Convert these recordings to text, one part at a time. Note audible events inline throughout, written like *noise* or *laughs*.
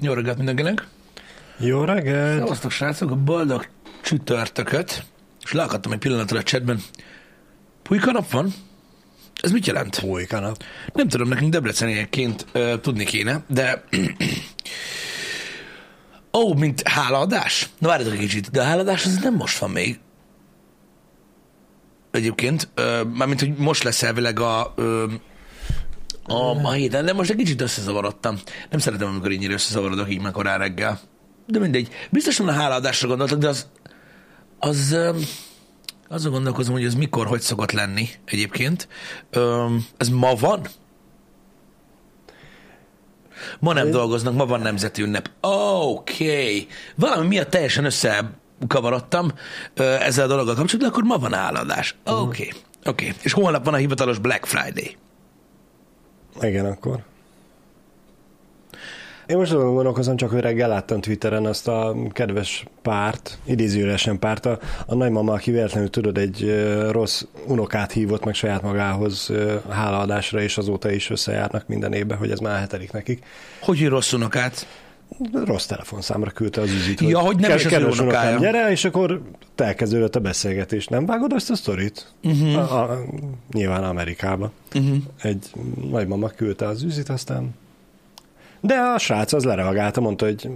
Jó reggelt mindenkinek! Jó reggelt! Szevasztok, srácok! A boldog csütörtököt, és leakadtam egy pillanatra a chatben. Pulyka nap van? Ez mit jelent? Pulyka nap. Nem tudom, nekünk debreceniekként uh, tudni kéne, de... *clears throat* Ó, oh, mint hálaadás? Na várjatok egy kicsit, de a hálaadás az nem most van még. Egyébként, uh, mármint, hogy most lesz elvileg a... Uh, a, a héten, de most egy kicsit összezavarodtam. Nem szeretem, amikor így összezavarodok így meg korán reggel. De mindegy. Biztosan a hálaadásra gondoltak, de az, az, azon gondolkozom, hogy ez mikor, hogy szokott lenni egyébként. Ez ma van? Ma nem dolgoznak, ma van nemzeti ünnep. Oké. Okay. Valami miatt teljesen összekavarodtam ezzel a dologgal kapcsolatban, akkor ma van álladás. Oké. Okay. Oké. Okay. És holnap van a hivatalos Black Friday. Igen, akkor. Én most azon gondolkozom, csak hogy reggel láttam Twitteren azt a kedves párt, idézőjelesen párt, a, a nagymama, aki véletlenül tudod, egy rossz unokát hívott meg saját magához hálaadásra, és azóta is összejárnak minden évben, hogy ez már hetedik nekik. Hogy rossz unokát? Rossz telefonszámra küldte az üzit. Ja, hogy nem is az unokája. gyere, és akkor elkezdődött a beszélgetés. Nem vágod ezt a sztorit? Uh-huh. A, a, nyilván Amerikába. Uh-huh. Egy nagymama küldte az üzit, aztán de a srác az lereagálta, mondta, hogy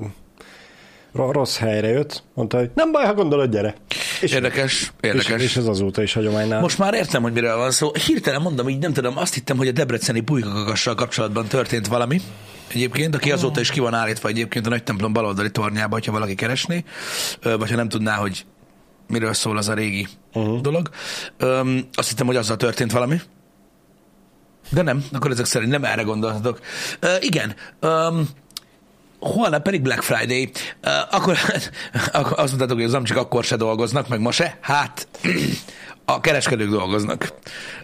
rossz helyre jött, mondta, hogy nem baj, ha gondolod, gyere. És, érdekes, érdekes. És, és ez azóta is hagyománynál. Most már értem, hogy miről van szó. Hirtelen mondom, így nem tudom, azt hittem, hogy a debreceni pulykakakassal kapcsolatban történt valami. Egyébként, aki azóta is ki van állítva egyébként a nagy templom baloldali tornyába, hogyha valaki keresné, vagy ha nem tudná, hogy miről szól az a régi uh-huh. dolog. Öm, azt hittem, hogy azzal történt valami. De nem, akkor ezek szerint nem erre gondolhatok. Uh, igen, um, holnap pedig Black Friday. Akkor, *laughs* akkor azt mondtátok, hogy az amcsik akkor se dolgoznak, meg ma se. Hát, *clears throat* a kereskedők dolgoznak.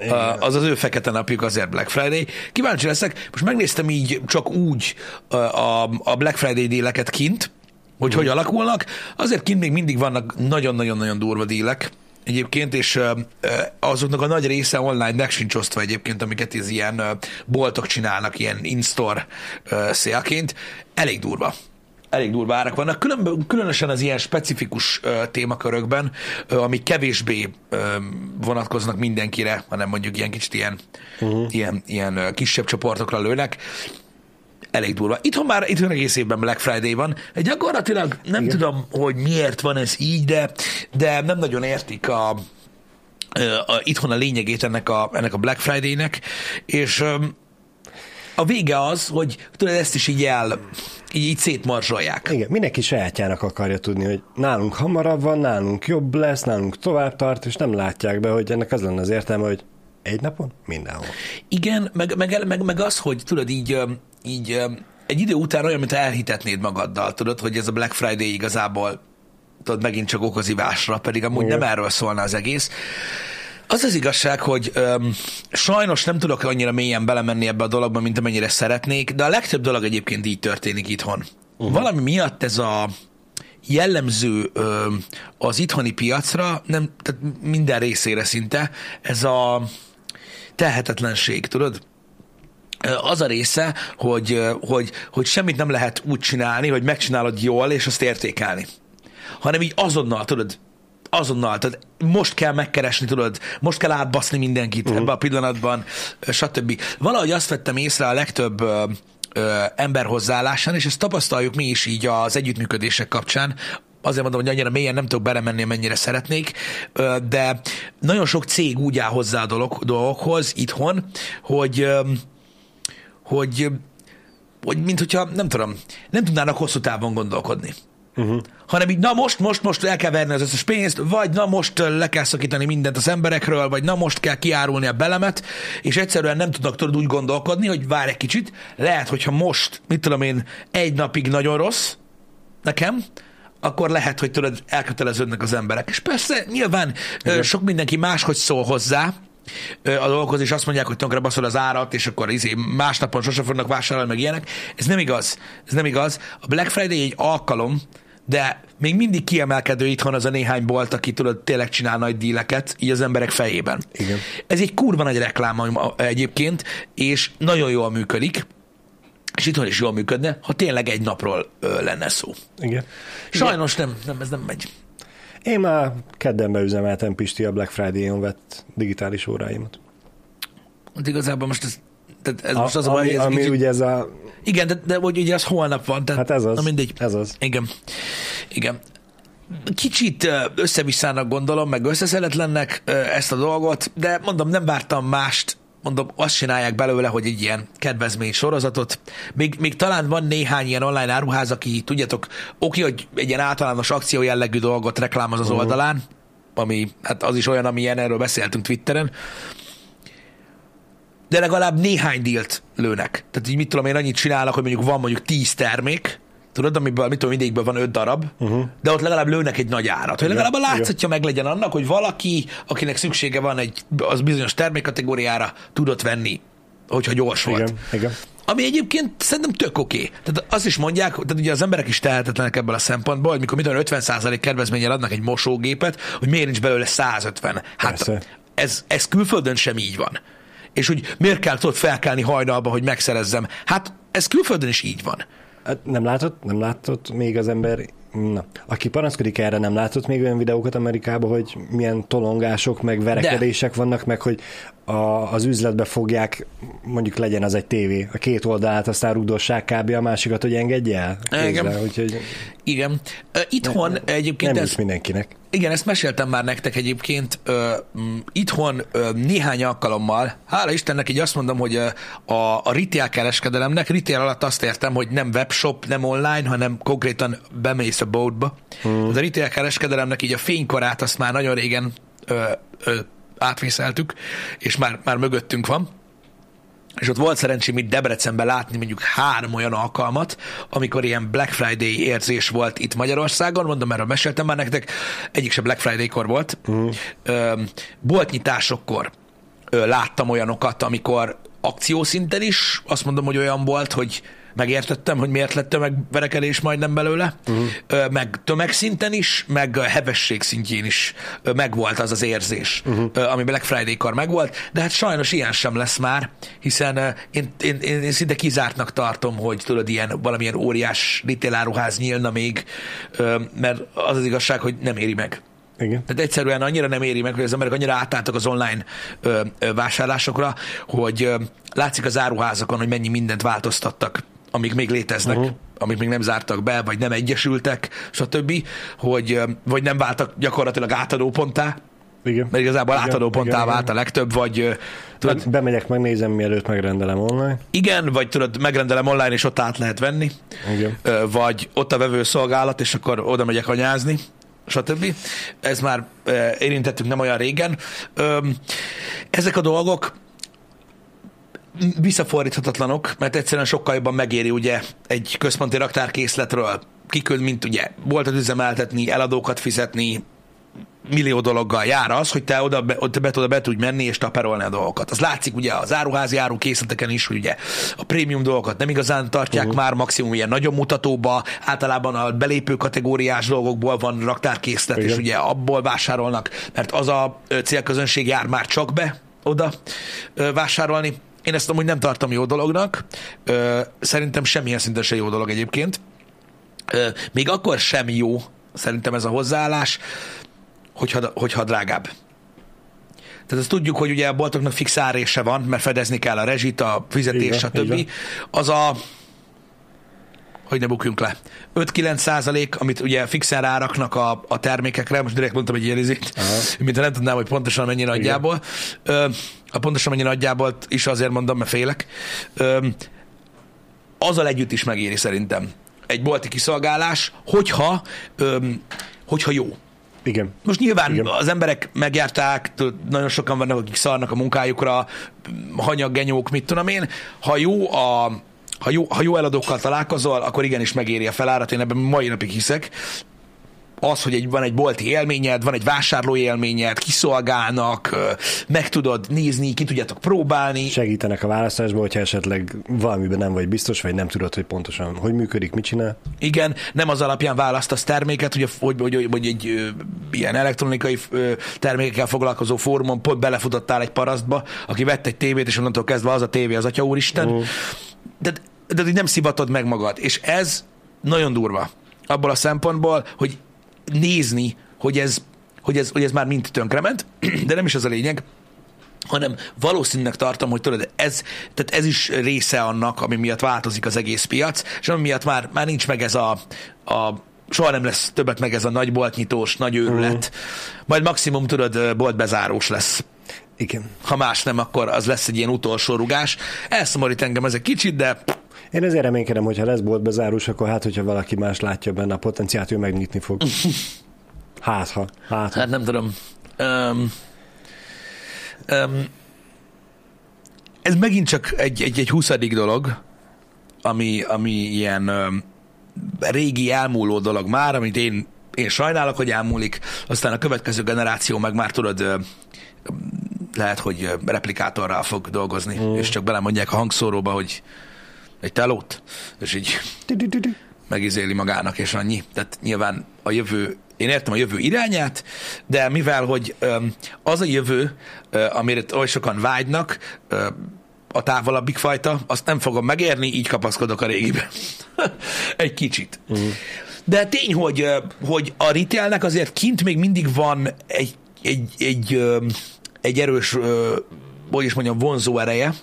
Uh, az az ő fekete napjuk azért Black Friday. Kíváncsi leszek. Most megnéztem így csak úgy a, a Black Friday díleket kint, hogy hogy alakulnak. Azért kint még mindig vannak nagyon-nagyon-nagyon durva dílek egyébként, és azoknak a nagy része online meg sincs osztva egyébként, amiket ez ilyen boltok csinálnak, ilyen in-store szélként. Elég durva elég durva árak vannak, Külön, különösen az ilyen specifikus uh, témakörökben, uh, amik kevésbé vonatkoznak mindenkire, hanem mondjuk ilyen kicsit ilyen, uh-huh. ilyen, ilyen kisebb csoportokra lőnek elég durva. Itthon már itthon egész évben Black Friday van. Gyakorlatilag nem Igen. tudom, hogy miért van ez így, de, de nem nagyon értik a, a, a, itthon a lényegét ennek a, ennek a Black Friday-nek, és a vége az, hogy tudod, ezt is így el, így, így szétmarzsolják. Igen, mindenki sajátjának akarja tudni, hogy nálunk hamarabb van, nálunk jobb lesz, nálunk tovább tart, és nem látják be, hogy ennek az lenne az értelme, hogy egy napon mindenhol. Igen, meg, meg, meg, meg az, hogy tudod, így így egy idő után olyan, mint elhitetnéd magaddal, tudod, hogy ez a Black Friday igazából tudod, megint csak okozivásra, pedig amúgy Igen. nem erről szólna az egész. Az az igazság, hogy öm, sajnos nem tudok annyira mélyen belemenni ebbe a dologba, mint amennyire szeretnék, de a legtöbb dolog egyébként így történik itthon. Uh-huh. Valami miatt ez a jellemző öm, az itthoni piacra, nem, tehát minden részére szinte, ez a tehetetlenség, tudod? az a része, hogy, hogy, hogy semmit nem lehet úgy csinálni, hogy megcsinálod jól, és azt értékelni. Hanem így azonnal, tudod, azonnal, tehát most kell megkeresni, tudod, most kell átbaszni mindenkit uh-huh. ebbe a pillanatban, stb. Valahogy azt vettem észre a legtöbb ö, ö, ember hozzáállásán, és ezt tapasztaljuk mi is így az együttműködések kapcsán, azért mondom, hogy annyira mélyen nem tudok belemenni, amennyire szeretnék, de nagyon sok cég úgy áll hozzá a dolog, dolgokhoz itthon, hogy hogy, hogy mint hogyha, nem tudom, nem tudnának hosszú távon gondolkodni. Uh-huh. Hanem így, na most, most, most el kell verni az összes pénzt, vagy na most le kell szakítani mindent az emberekről, vagy na most kell kiárulni a belemet, és egyszerűen nem tudnak tudod úgy gondolkodni, hogy várj egy kicsit, lehet, hogyha most, mit tudom én, egy napig nagyon rossz nekem, akkor lehet, hogy tudod, elköteleződnek az emberek. És persze, nyilván Igen. sok mindenki máshogy szól hozzá, a dolgokhoz, és azt mondják, hogy tönkre baszol az árat, és akkor izé, másnapon sose fognak vásárolni, meg ilyenek. Ez nem igaz. Ez nem igaz. A Black Friday egy alkalom, de még mindig kiemelkedő itthon az a néhány bolt, aki tudod, tényleg csinál nagy díleket, így az emberek fejében. Igen. Ez egy kurva nagy reklám egyébként, és nagyon jól működik. és itthon is jól működne, ha tényleg egy napról ö, lenne szó. Igen. Sajnos nem, nem, ez nem megy. Én már kedden beüzemeltem Pisti a Black Friday-on vett digitális óráimat. Hát igazából most ez, tehát ez most az a ami, baj, hogy ez ami kicsit, ugye ez a... Igen, de, de hogy ugye az holnap van. Tehát, Hát ez az. Na mindegy. Ez az. Igen. Igen. Kicsit összevisszának gondolom, meg összeszeletlennek ezt a dolgot, de mondom, nem vártam mást, mondom, azt csinálják belőle, hogy egy ilyen kedvezmény sorozatot. Még, még talán van néhány ilyen online áruház, aki, tudjátok, oké, hogy egy ilyen általános akció jellegű dolgot reklámoz az oldalán, ami, hát az is olyan, amilyen, erről beszéltünk Twitteren, de legalább néhány dílt lőnek. Tehát így mit tudom én, annyit csinálnak, hogy mondjuk van mondjuk 10 termék, tudod, amiből, mit tudom, mindegyikből van 5 darab, uh-huh. de ott legalább lőnek egy nagy árat. Hogy legalább a látszatja meg legyen annak, hogy valaki, akinek szüksége van egy az bizonyos termékkategóriára, tudott venni, hogyha gyors volt. Igen, igen. Ami egyébként szerintem tök oké. Okay. Tehát azt is mondják, tehát ugye az emberek is tehetetlenek ebből a szempontból, hogy mikor tudom, 50% kedvezménnyel adnak egy mosógépet, hogy miért nincs belőle 150. Hát Persze. ez, ez külföldön sem így van. És hogy miért kell tudod felkelni hajnalba, hogy megszerezzem. Hát ez külföldön is így van. Hát nem látott, nem látott még az ember, na, aki panaszkodik erre, nem látott még olyan videókat Amerikában, hogy milyen tolongások, meg verekedések De. vannak, meg hogy a, az üzletbe fogják, mondjuk legyen az egy tévé, a két oldalát aztán rugdossák kb. a másikat, hogy engedje el. Igen. Úgyhogy Igen. Itthon nem egyébként ez, is mindenkinek. Igen, ezt meséltem már nektek egyébként. Itthon néhány alkalommal, hála Istennek így azt mondom, hogy a, a retail kereskedelemnek, retail alatt azt értem, hogy nem webshop, nem online, hanem konkrétan bemész a boatba. Hmm. A retail kereskedelemnek így a fénykorát azt már nagyon régen ö, ö, átvészeltük, és már, már mögöttünk van. És ott volt szerencsém itt Debrecenben látni mondjuk három olyan alkalmat, amikor ilyen Black Friday érzés volt itt Magyarországon, mondom, erről meséltem már nektek, egyik sem Black Friday-kor volt. Uh-huh. Boltnyitásokkor láttam olyanokat, amikor akciószinten is, azt mondom, hogy olyan volt, hogy megértettem, hogy miért lett tömegverekedés majdnem belőle, uh-huh. meg tömegszinten is, meg hevesség szintjén is megvolt az az érzés, uh-huh. ami Black Friday-kor megvolt, de hát sajnos ilyen sem lesz már, hiszen én, én, én, én szinte kizártnak tartom, hogy tudod, ilyen valamilyen óriás retail nyílna még, mert az az igazság, hogy nem éri meg. Igen. Tehát egyszerűen annyira nem éri meg, hogy az emberek annyira átálltak az online ö, ö, vásárlásokra, hogy ö, látszik az áruházakon, hogy mennyi mindent változtattak, amik még léteznek, uh-huh. amik még nem zártak be, vagy nem egyesültek, stb., hogy, vagy nem váltak gyakorlatilag átadóponttá, Igen. mert igazából Igen, átadóponttá vált igen. a legtöbb, vagy tudod, Hát bemegyek, megnézem, mielőtt megrendelem online. igen, vagy tudod, megrendelem online, és ott át lehet venni, Igen. Vagy ott a vevőszolgálat, és akkor oda megyek anyázni, stb. Ez már ö, érintettünk nem olyan régen. Ezek a dolgok visszafordíthatatlanok, mert egyszerűen sokkal jobban megéri ugye egy központi raktárkészletről kiküld, mint ugye boltot üzemeltetni, eladókat fizetni, millió dologgal jár az, hogy te oda be, ott be, oda be tudj menni és taperolni a dolgokat. Az látszik ugye az áruházi árukészleteken is, hogy ugye a prémium dolgokat nem igazán tartják uh-huh. már, maximum ilyen nagyon mutatóba, általában a belépő kategóriás dolgokból van raktárkészlet, Igen. és ugye abból vásárolnak, mert az a célközönség jár már csak be oda vásárolni. Én ezt amúgy nem tartom jó dolognak. Szerintem semmilyen szinten se jó dolog egyébként. Még akkor sem jó szerintem ez a hozzáállás, hogyha, hogyha drágább. Tehát azt tudjuk, hogy ugye a boltoknak fix árése van, mert fedezni kell a rezsit, a fizetés, stb. így Az a hogy ne bukjunk le. 5-9 százalék, amit ugye fixen ráraknak a, a termékekre, most direkt mondtam egy ilyen izét, mint nem tudnám, hogy pontosan mennyi nagyjából. Ö, a pontosan mennyi nagyjából is azért mondom, mert félek. Ö, azzal együtt is megéri szerintem egy bolti kiszolgálás, hogyha, ö, hogyha jó. Igen. Most nyilván Igen. Az emberek megjárták, nagyon sokan vannak, akik szarnak a munkájukra, hanyaggenyók, mit tudom én. Ha jó a ha jó, ha jó eladókkal találkozol, akkor igenis megéri a felárat, én ebben mai napig hiszek. Az, hogy egy, van egy bolti élményed, van egy vásárlói élményed, kiszolgálnak, meg tudod nézni, ki tudjátok próbálni. Segítenek a választásban, hogyha esetleg valamiben nem vagy biztos, vagy nem tudod, hogy pontosan hogy működik, mit csinál. Igen, nem az alapján választasz terméket, hogy, hogy, hogy, hogy egy ö, ilyen elektronikai ö, termékekkel foglalkozó fórumon pont belefutottál egy parasztba, aki vett egy tévét, és onnantól kezdve az a tévé az Atya Úristen. Mm. De de hogy nem szivatod meg magad. És ez nagyon durva. Abból a szempontból, hogy nézni, hogy ez, hogy ez, hogy ez már mind tönkrement, de nem is az a lényeg, hanem valószínűleg tartom, hogy tudod, ez, tehát ez is része annak, ami miatt változik az egész piac, és ami miatt már, már nincs meg ez a, a soha nem lesz többet meg ez a nagy boltnyitós, nagy őrület. Mm. Majd maximum, tudod, boltbezárós lesz. Igen. Ha más nem, akkor az lesz egy ilyen utolsó rugás. Elszomorít engem ez egy kicsit, de én ezért reménykedem, hogy ha lesz boltbezárós, akkor hát, hogyha valaki más látja benne a potenciát, ő megnyitni fog. *laughs* Hát, ha. Hát, ha. hát nem tudom. Um, um, ez megint csak egy, egy, egy huszadik dolog, ami, ami ilyen um, régi elmúló dolog már, amit én, én sajnálok, hogy elmúlik, aztán a következő generáció meg már tudod, lehet, hogy replikátorral fog dolgozni, mm. és csak belemondják a hangszóróba, hogy egy telót, és így megizéli magának, és annyi. Tehát nyilván a jövő, én értem a jövő irányát, de mivel, hogy az a jövő, amire oly sokan vágynak, a távolabbik fajta, azt nem fogom megérni, így kapaszkodok a régibe. *laughs* Egy kicsit. Uh-huh. De tény, hogy, hogy a retailnek azért kint még mindig van egy, egy, egy, egy erős, hogy is mondjam, vonzó ereje,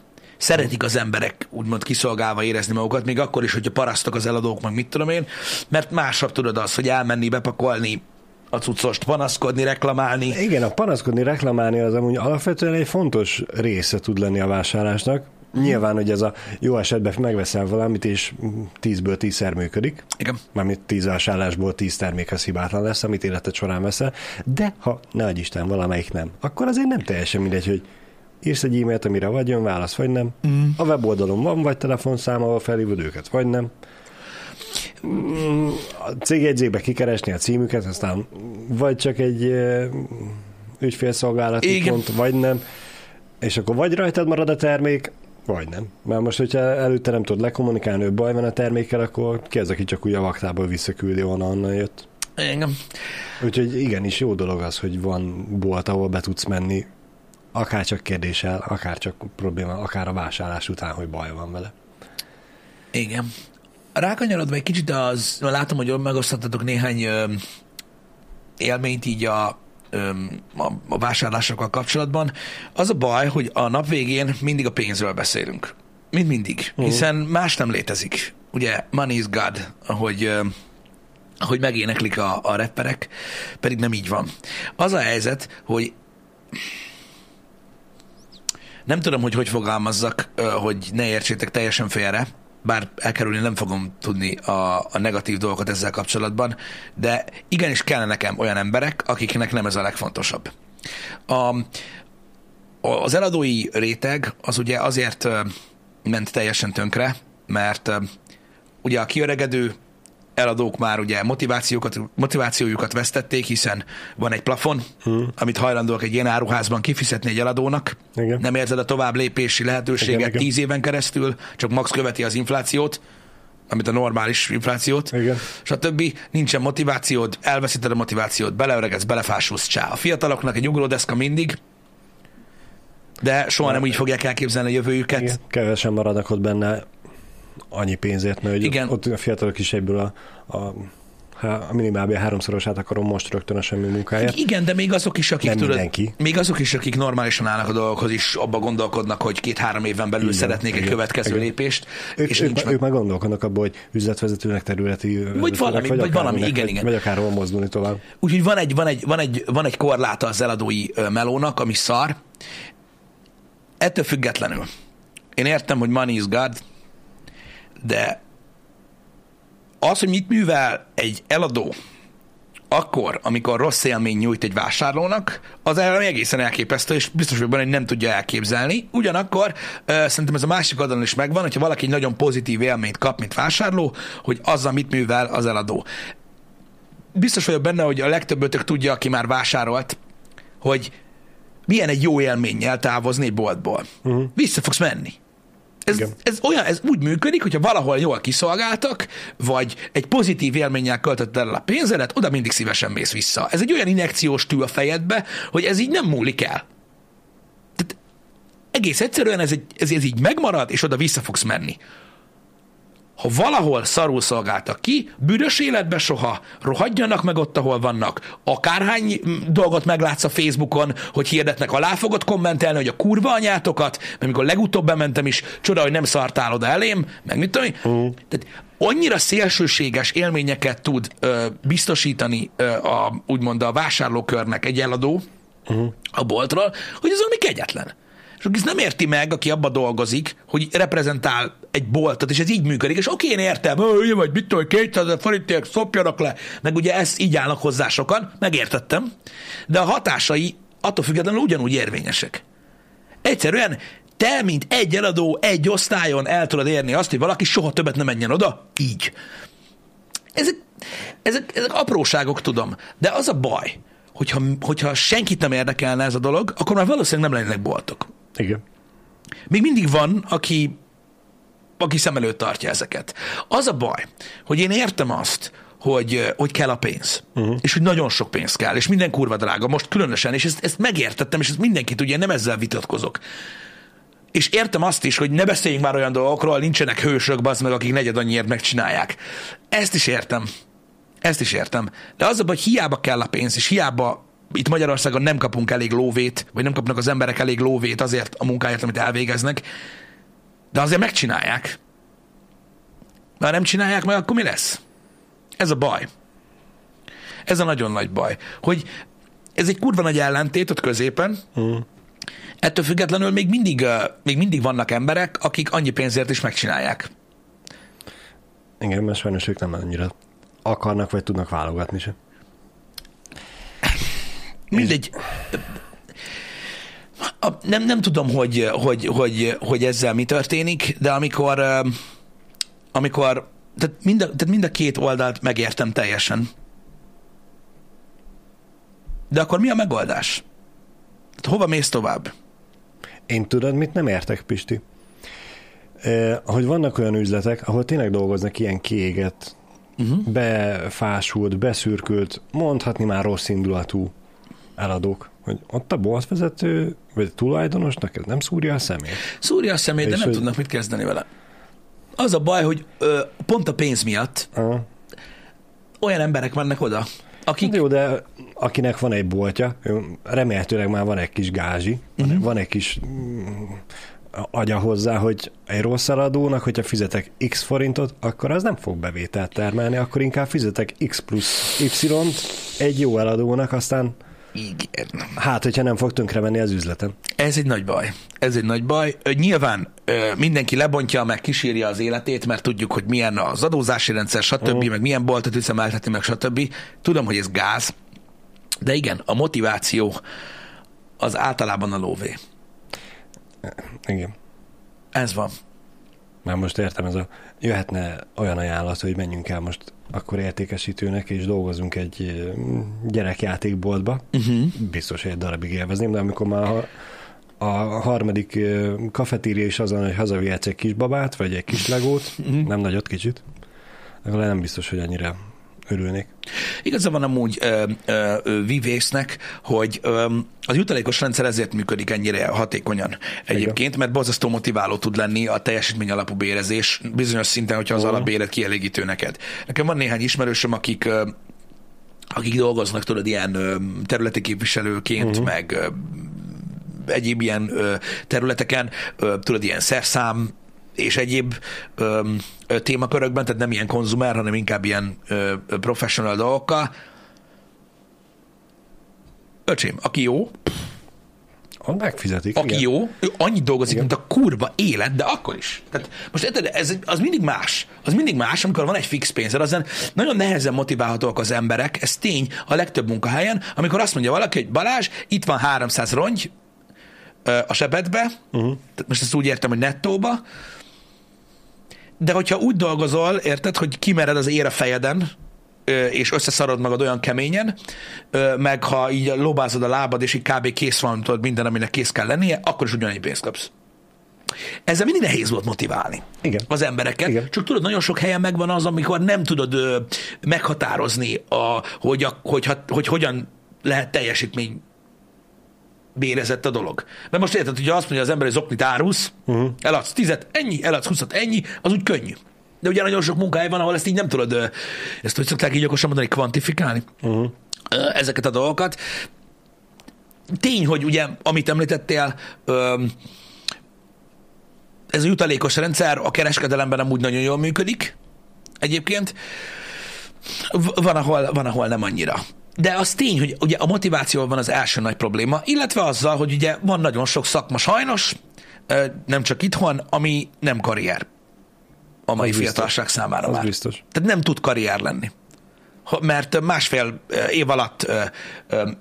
szeretik az emberek úgymond kiszolgálva érezni magukat, még akkor is, hogyha parasztok az eladók, meg mit tudom én, mert másabb tudod az, hogy elmenni, bepakolni, a cuccost panaszkodni, reklamálni. Igen, a panaszkodni, reklamálni az amúgy alapvetően egy fontos része tud lenni a vásárlásnak. Nyilván, hogy ez a jó esetben megveszel valamit, és 10-ből 10-szer működik. Igen. Mármint 10 vásárlásból 10 termék az hibátlan lesz, amit életed során veszel. De ha, ne adj Isten, valamelyik nem, akkor azért nem teljesen mindegy, hogy írsz egy e-mailt, amire vagy jön válasz, vagy nem. Mm. A weboldalon van vagy telefonszám, ahol felhívod őket, vagy nem. Mm, a cégjegyzékbe kikeresni a címüket, aztán vagy csak egy ügyfélszolgálati Igen. pont, vagy nem. És akkor vagy rajtad marad a termék, vagy nem. Mert most, hogyha előtte nem tudod lekommunikálni, hogy baj van a termékkel, akkor ki az, aki csak úgy a vaktából visszaküldi, onnan, onnan jött. Igen. Úgyhogy igenis jó dolog az, hogy van bolt, ahol be tudsz menni, akár csak kérdéssel, akár csak probléma, akár a vásárlás után, hogy baj van vele. Igen. Rákanyarodva egy kicsit az, látom, hogy megosztottatok néhány ö, élményt így a, ö, a, a vásárlásokkal kapcsolatban. Az a baj, hogy a nap végén mindig a pénzről beszélünk. Mind mindig. Uh-huh. Hiszen más nem létezik. Ugye, money is God, ahogy ö, ahogy megéneklik a, a rapperek, pedig nem így van. Az a helyzet, hogy nem tudom, hogy hogy fogalmazzak, hogy ne értsétek teljesen félre, bár elkerülni nem fogom tudni a, a negatív dolgokat ezzel kapcsolatban, de igenis kellene nekem olyan emberek, akiknek nem ez a legfontosabb. A, az eladói réteg az ugye azért ment teljesen tönkre, mert ugye a kiöregedő eladók már ugye motivációkat, motivációjukat vesztették, hiszen van egy plafon, hmm. amit hajlandóak egy ilyen áruházban kifizetni egy eladónak. Igen. Nem érzed a tovább lépési lehetőséget igen, tíz éven keresztül, csak max követi az inflációt, amit a normális inflációt, igen. stb. Nincsen motivációd, elveszíted a motivációt, beleöregedsz, belefásulsz, csá. A fiataloknak egy ugródeszka mindig, de soha nem úgy fogják elképzelni a jövőjüket. Igen. Kevesen maradnak ott benne annyi pénzért, mert Igen. ott a fiatalok is egyből a, a a minimálbé háromszorosát akarom most rögtön a semmi munkáját. Igen, de még azok is, akik nem tudod, mindenki. még azok is, akik normálisan állnak a dolgokhoz is, abba gondolkodnak, hogy két-három évben belül igen, szeretnék igen, egy következő igen. lépést. Ők, és ők, ők meg gondolkodnak abban, hogy üzletvezetőnek, területi vagy valami, vagy, vagy valami, igen, vagy, igen. Vagy akár hol mozdulni tovább. Úgyhogy van egy, van egy, van egy, van egy korláta az eladói melónak, ami szar. Ettől függetlenül. Én értem, hogy money is God, de az, hogy mit művel egy eladó, akkor, amikor rossz élmény nyújt egy vásárlónak, az egészen elképesztő, és biztos vagyok benne, hogy nem tudja elképzelni. Ugyanakkor uh, szerintem ez a másik oldalon is megvan, hogyha valaki egy nagyon pozitív élményt kap, mint vásárló, hogy azzal mit művel az eladó. Biztos vagyok benne, hogy a legtöbbötök tudja, aki már vásárolt, hogy milyen egy jó élménnyel távozni egy boltból. Uh-huh. Vissza fogsz menni. Ez, ez, olyan, ez úgy működik, hogyha valahol jól kiszolgáltak, vagy egy pozitív élménnyel költött el a pénzedet, oda mindig szívesen mész vissza. Ez egy olyan injekciós tű a fejedbe, hogy ez így nem múlik el. Tehát egész egyszerűen ez, egy, ez, ez így megmarad, és oda vissza fogsz menni. Ha valahol szarul szolgáltak ki, büdös életbe soha, rohadjanak meg ott, ahol vannak. Akárhány dolgot meglátsz a Facebookon, hogy hirdetnek, alá fogod kommentelni, hogy a kurva anyátokat, mert amikor legutóbb bementem is, csoda, hogy nem szartál oda elém, meg mit tudom én. Mm. Tehát annyira szélsőséges élményeket tud ö, biztosítani ö, a, úgymond a vásárlókörnek egy eladó uh-huh. a boltról, hogy ez valami kegyetlen. És ez nem érti meg, aki abba dolgozik, hogy reprezentál egy boltot, és ez így működik, és oké, én értem, hogy vagy mit tudom, 200 ezer forintért szopjanak le, meg ugye ezt így állnak hozzá sokan, megértettem, de a hatásai attól függetlenül ugyanúgy érvényesek. Egyszerűen te, mint egy eladó, egy osztályon el tudod érni azt, hogy valaki soha többet nem menjen oda, így. Ezek, ezek, ezek apróságok, tudom, de az a baj, hogyha, hogyha senkit nem érdekelne ez a dolog, akkor már valószínűleg nem lennének boltok. Igen. Még mindig van, aki, aki szem előtt tartja ezeket. Az a baj, hogy én értem azt, hogy, hogy kell a pénz. Uh-huh. És hogy nagyon sok pénz kell, és minden kurva drága. Most különösen, és ezt, ezt megértettem, és ezt mindenki tudja, nem ezzel vitatkozok. És értem azt is, hogy ne beszéljünk már olyan dolgokról, nincsenek hősök, bazd meg, akik negyed annyiért megcsinálják. Ezt is értem. Ezt is értem. De az a baj, hogy hiába kell a pénz, és hiába itt Magyarországon nem kapunk elég lóvét, vagy nem kapnak az emberek elég lóvét azért a munkáért, amit elvégeznek, de azért megcsinálják. Ha nem csinálják meg, akkor mi lesz? Ez a baj. Ez a nagyon nagy baj. Hogy ez egy kurva nagy ellentét ott középen, mm. ettől függetlenül még mindig, még mindig vannak emberek, akik annyi pénzért is megcsinálják. Igen, mert sajnos ők nem annyira akarnak, vagy tudnak válogatni se. Mindegy. A, nem, nem tudom, hogy, hogy, hogy, hogy ezzel mi történik, de amikor, amikor tehát mind, a, tehát mind a két oldalt megértem teljesen. De akkor mi a megoldás? Tehát hova mész tovább? Én tudod, mit nem értek, Pisti? Eh, hogy vannak olyan üzletek, ahol tényleg dolgoznak ilyen kiégett, uh-huh. befásult, beszürkült, mondhatni már rossz indulatú eladók, hogy ott a boltvezető, vagy a tulajdonosnak ez nem szúrja a szemét. Szúrja a szemét, de nem hogy... tudnak mit kezdeni vele. Az a baj, hogy ö, pont a pénz miatt uh. olyan emberek mennek oda, akik... Hát jó, de akinek van egy boltja, remélhetőleg már van egy kis gázsi, uh-huh. van egy kis mm, agya hozzá, hogy egy rossz eladónak, hogyha fizetek x forintot, akkor az nem fog bevételt termelni, akkor inkább fizetek x plusz y-t egy jó eladónak, aztán igen. Hát, hogyha nem fog tönkre menni az üzletem. Ez egy nagy baj. Ez egy nagy baj. Nyilván mindenki lebontja, meg kísírja az életét, mert tudjuk, hogy milyen az adózási rendszer, stb., uh-huh. meg milyen boltot üzemeltetni, meg stb. Tudom, hogy ez gáz, de igen, a motiváció az általában a lóvé. Igen. Ez van. Már most értem, ez a, jöhetne olyan ajánlat, hogy menjünk el most akkor értékesítőnek, és dolgozunk egy gyerekjátékboltba. Uh-huh. Biztos, hogy egy darabig élvezném, de amikor már a, a harmadik kafetéria is azon, hogy hazavihetsz egy kis babát, vagy egy kis legót, uh-huh. nem nagyot, kicsit, akkor nem biztos, hogy annyira örülnék. Igaza van amúgy ö, ö, Vivésznek, hogy ö, az jutalékos rendszer ezért működik ennyire hatékonyan egyébként, mert borzasztó motiváló tud lenni a teljesítmény alapú bérezés bizonyos szinten, hogyha az uh. alapbéret kielégítő neked. Nekem van néhány ismerősöm, akik ö, akik dolgoznak, tudod, ilyen ö, területi képviselőként, uh-huh. meg ö, egyéb ilyen ö, területeken, ö, tudod, ilyen szerszám és egyéb ö, ö, témakörökben, tehát nem ilyen konzumer, hanem inkább ilyen ö, professional dolgokkal. Öcsém, aki jó, megfizetik. Aki igen. jó, ő annyit dolgozik, igen. mint a kurva élet, de akkor is. Tehát most érted, ez, az mindig más. Az mindig más, amikor van egy fix pénzed, azon nagyon nehezen motiválhatóak az emberek, ez tény a legtöbb munkahelyen, amikor azt mondja valaki, hogy Balázs, itt van 300 rongy a sebedbe, uh-huh. most ezt úgy értem, hogy nettóba, de hogyha úgy dolgozol, érted, hogy kimered az ér a fejeden, és összeszarod magad olyan keményen, meg ha így lobázod a lábad, és így kb. kész van tudod minden, aminek kész kell lennie, akkor is ugyanannyi pénzt kapsz. Ezzel mindig nehéz volt motiválni Igen. az embereket. Igen. Csak tudod, nagyon sok helyen megvan az, amikor nem tudod ö, meghatározni, a, hogy, a, hogy, hogy, hogy hogyan lehet teljesítmény bérezett a dolog. Mert most érted, hogy azt mondja az ember, hogy zoknit árulsz, uh-huh. eladsz tizet, ennyi, eladsz huszat, ennyi, az úgy könnyű. de ugye nagyon sok munkahely van, ahol ezt így nem tudod, ezt hogy szokták így okosan mondani, kvantifikálni uh-huh. ezeket a dolgokat. Tény, hogy ugye, amit említettél, ez a jutalékos rendszer a kereskedelemben nem úgy nagyon jól működik egyébként. Van ahol, van, ahol nem annyira. De az tény, hogy ugye a motivációval van az első nagy probléma, illetve azzal, hogy ugye van nagyon sok szakma sajnos, nem csak itthon, ami nem karrier a mai az fiatalság biztos. számára az már. biztos. Tehát nem tud karrier lenni. Mert másfél év alatt,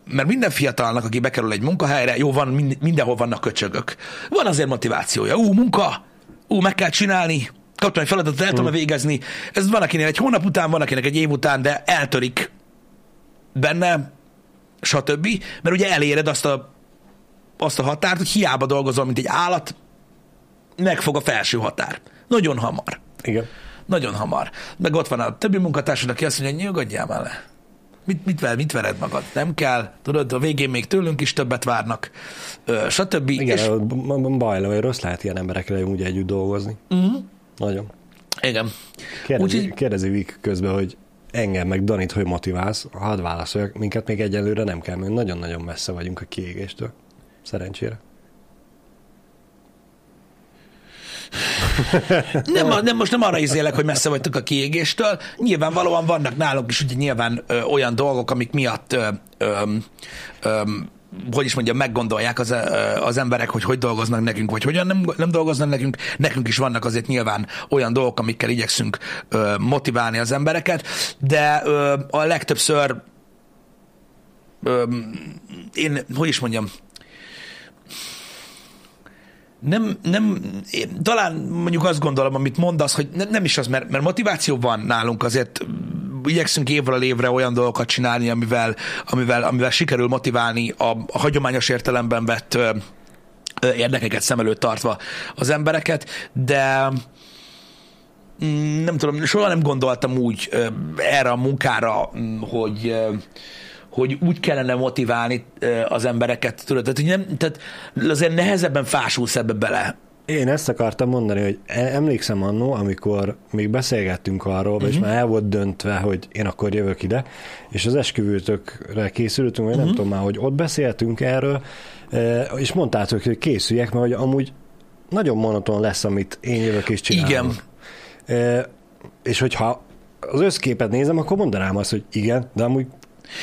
mert minden fiatalnak, aki bekerül egy munkahelyre, jó, van, mindenhol vannak köcsögök. Van azért motivációja. Ú, munka, ú, meg kell csinálni, kaptam egy feladatot, el tudom hmm. végezni. Ez van akinek egy hónap után, van akinek egy év után, de eltörik benne, stb. Mert ugye eléred azt a, azt a határt, hogy hiába dolgozol, mint egy állat, megfog a felső határ. Nagyon hamar. Igen. Nagyon hamar. Meg ott van a többi munkatársad, aki azt mondja, nyugodjál már le. Mit, mit, ver, mit vered magad? Nem kell. Tudod, a végén még tőlünk is többet várnak, ö, stb. Igen, és... baj, hogy rossz lehet ilyen emberekkel úgy együtt dolgozni. Uh-huh. Nagyon. Igen. Kérdezi, Úgy, kérdezi Vik közben, hogy engem meg Danit, hogy motiválsz, hadd válaszoljak, minket még egyelőre nem kell, mert nagyon-nagyon messze vagyunk a kiégéstől. Szerencsére. *laughs* nem, nem, most nem arra izélek, hogy messze vagytok a kiégéstől. Nyilvánvalóan vannak nálunk is ugye nyilván ö, olyan dolgok, amik miatt ö, ö, ö, hogy is mondjam, meggondolják az, az emberek, hogy hogy dolgoznak nekünk, vagy hogyan nem, nem dolgoznak nekünk. Nekünk is vannak azért nyilván olyan dolgok, amikkel igyekszünk ö, motiválni az embereket, de ö, a legtöbbször ö, én, hogy is mondjam, nem, nem, én talán mondjuk azt gondolom, amit mondasz, hogy ne, nem is az, mert, mert motiváció van nálunk, azért igyekszünk évről évre olyan dolgokat csinálni, amivel, amivel, amivel sikerül motiválni a, a hagyományos értelemben vett ö, ö, érdekeket szem előtt tartva az embereket, de mm, nem tudom, soha nem gondoltam úgy ö, erre a munkára, mm, hogy ö, hogy úgy kellene motiválni az embereket, tudod, tehát, hogy nem, tehát azért nehezebben fásulsz ebbe bele. Én ezt akartam mondani, hogy e- emlékszem annó, amikor még beszélgettünk arról, uh-huh. és mhm. már el volt döntve, hogy én akkor jövök ide, és az esküvőtökre készültünk, vagy uh-huh. nem mhm. tudom már, hogy ott beszéltünk erről, és mondtátok, hogy készüljek, mert hogy amúgy nagyon monoton lesz, amit én jövök és csinálok. Igen. És hogyha az összképet nézem, akkor mondanám azt, hogy igen, de amúgy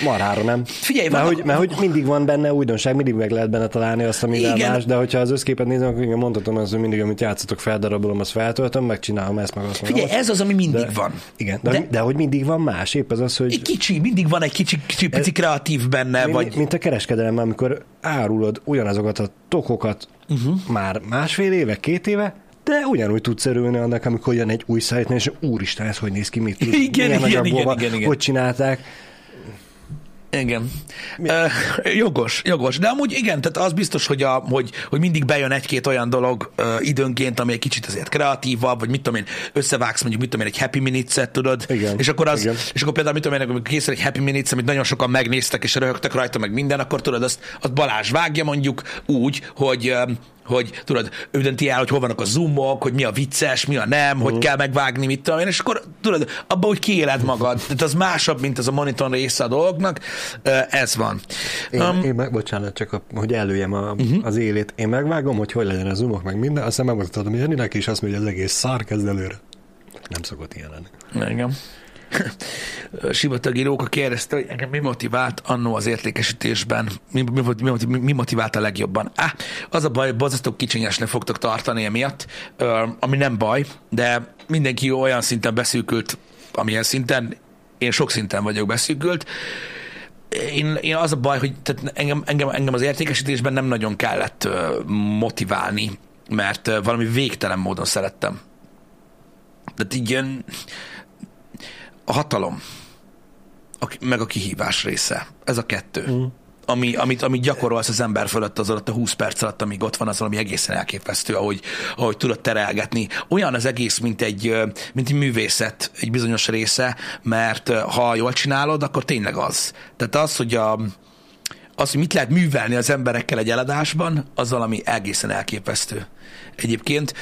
Marhára nem. Figyelj, mert, hogy, mert hogy mindig van benne újdonság, mindig meg lehet benne találni azt, ami más, de hogyha az összképet nézem, akkor igen, mondhatom azt, hogy mindig, amit játszatok, feldarabolom, azt feltöltöm, megcsinálom ezt, meg azt. Figyelj, azt. ez az, ami mindig de, van. Igen, de, de, de, hogy mindig van más, épp az az, hogy... Egy kicsi, mindig van egy kicsi, kicsi pici kreatív benne, mint, vagy... Mint a kereskedelemben, amikor árulod ugyanazokat a tokokat uh-huh. már másfél éve, két éve, de ugyanúgy tudsz örülni annak, amikor jön egy új szájtnál, és úristen, ez hogy néz ki, mit tud, igen, igen, igen, igen, igen. hogy csinálták igen. Uh, jogos, jogos. De amúgy igen, tehát az biztos, hogy, a, hogy, hogy mindig bejön egy-két olyan dolog uh, időnként, ami egy kicsit azért kreatívabb, vagy mit tudom én, összevágsz mondjuk, mit tudom én, egy Happy Minutes-et, tudod? Igen. És akkor, az, igen. és akkor például, mit tudom én, amikor készül egy Happy Minutes, amit nagyon sokan megnéztek, és röhögtek rajta, meg minden, akkor tudod, azt, azt Balázs vágja mondjuk úgy, hogy hogy tudod, ő dönti el, hogy hol vannak a zoomok, hogy mi a vicces, mi a nem, uh-huh. hogy kell megvágni, mit tudom én, és akkor tudod, abba úgy kiéled magad. Tehát az másabb, mint az a monitor része a dolgoknak. Ez van. Én, um, én meg, bocsánat, csak a, hogy előjem a, uh-huh. az élét. Én megvágom, hogy hogy legyen a zoomok, meg minden, aztán megmutatom Janinek, és azt mondja, hogy az egész szár kezd előre. Nem szokott ilyen lenni. Igen. *laughs* Sivatagi Róka kérdezte, hogy engem mi motivált annó az értékesítésben, mi, mi, mi, mi motivált a legjobban. Á, az a baj, bozasztó kicsinyesnek fogtok tartani emiatt, ami nem baj, de mindenki olyan szinten beszűkült, amilyen szinten, én sok szinten vagyok beszűkült, én, én az a baj, hogy tehát engem, engem, engem az értékesítésben nem nagyon kellett motiválni, mert valami végtelen módon szerettem. Tehát így ilyen, a hatalom, a, meg a kihívás része. Ez a kettő. Mm. Ami, amit, amit gyakorolsz az ember fölött az alatt a 20 perc alatt, amíg ott van, az valami egészen elképesztő, ahogy, ahogy tudod terelgetni. Olyan az egész, mint egy, mint egy művészet, egy bizonyos része, mert ha jól csinálod, akkor tényleg az. Tehát az, hogy a, az, hogy mit lehet művelni az emberekkel egy eladásban, az valami egészen elképesztő. Egyébként,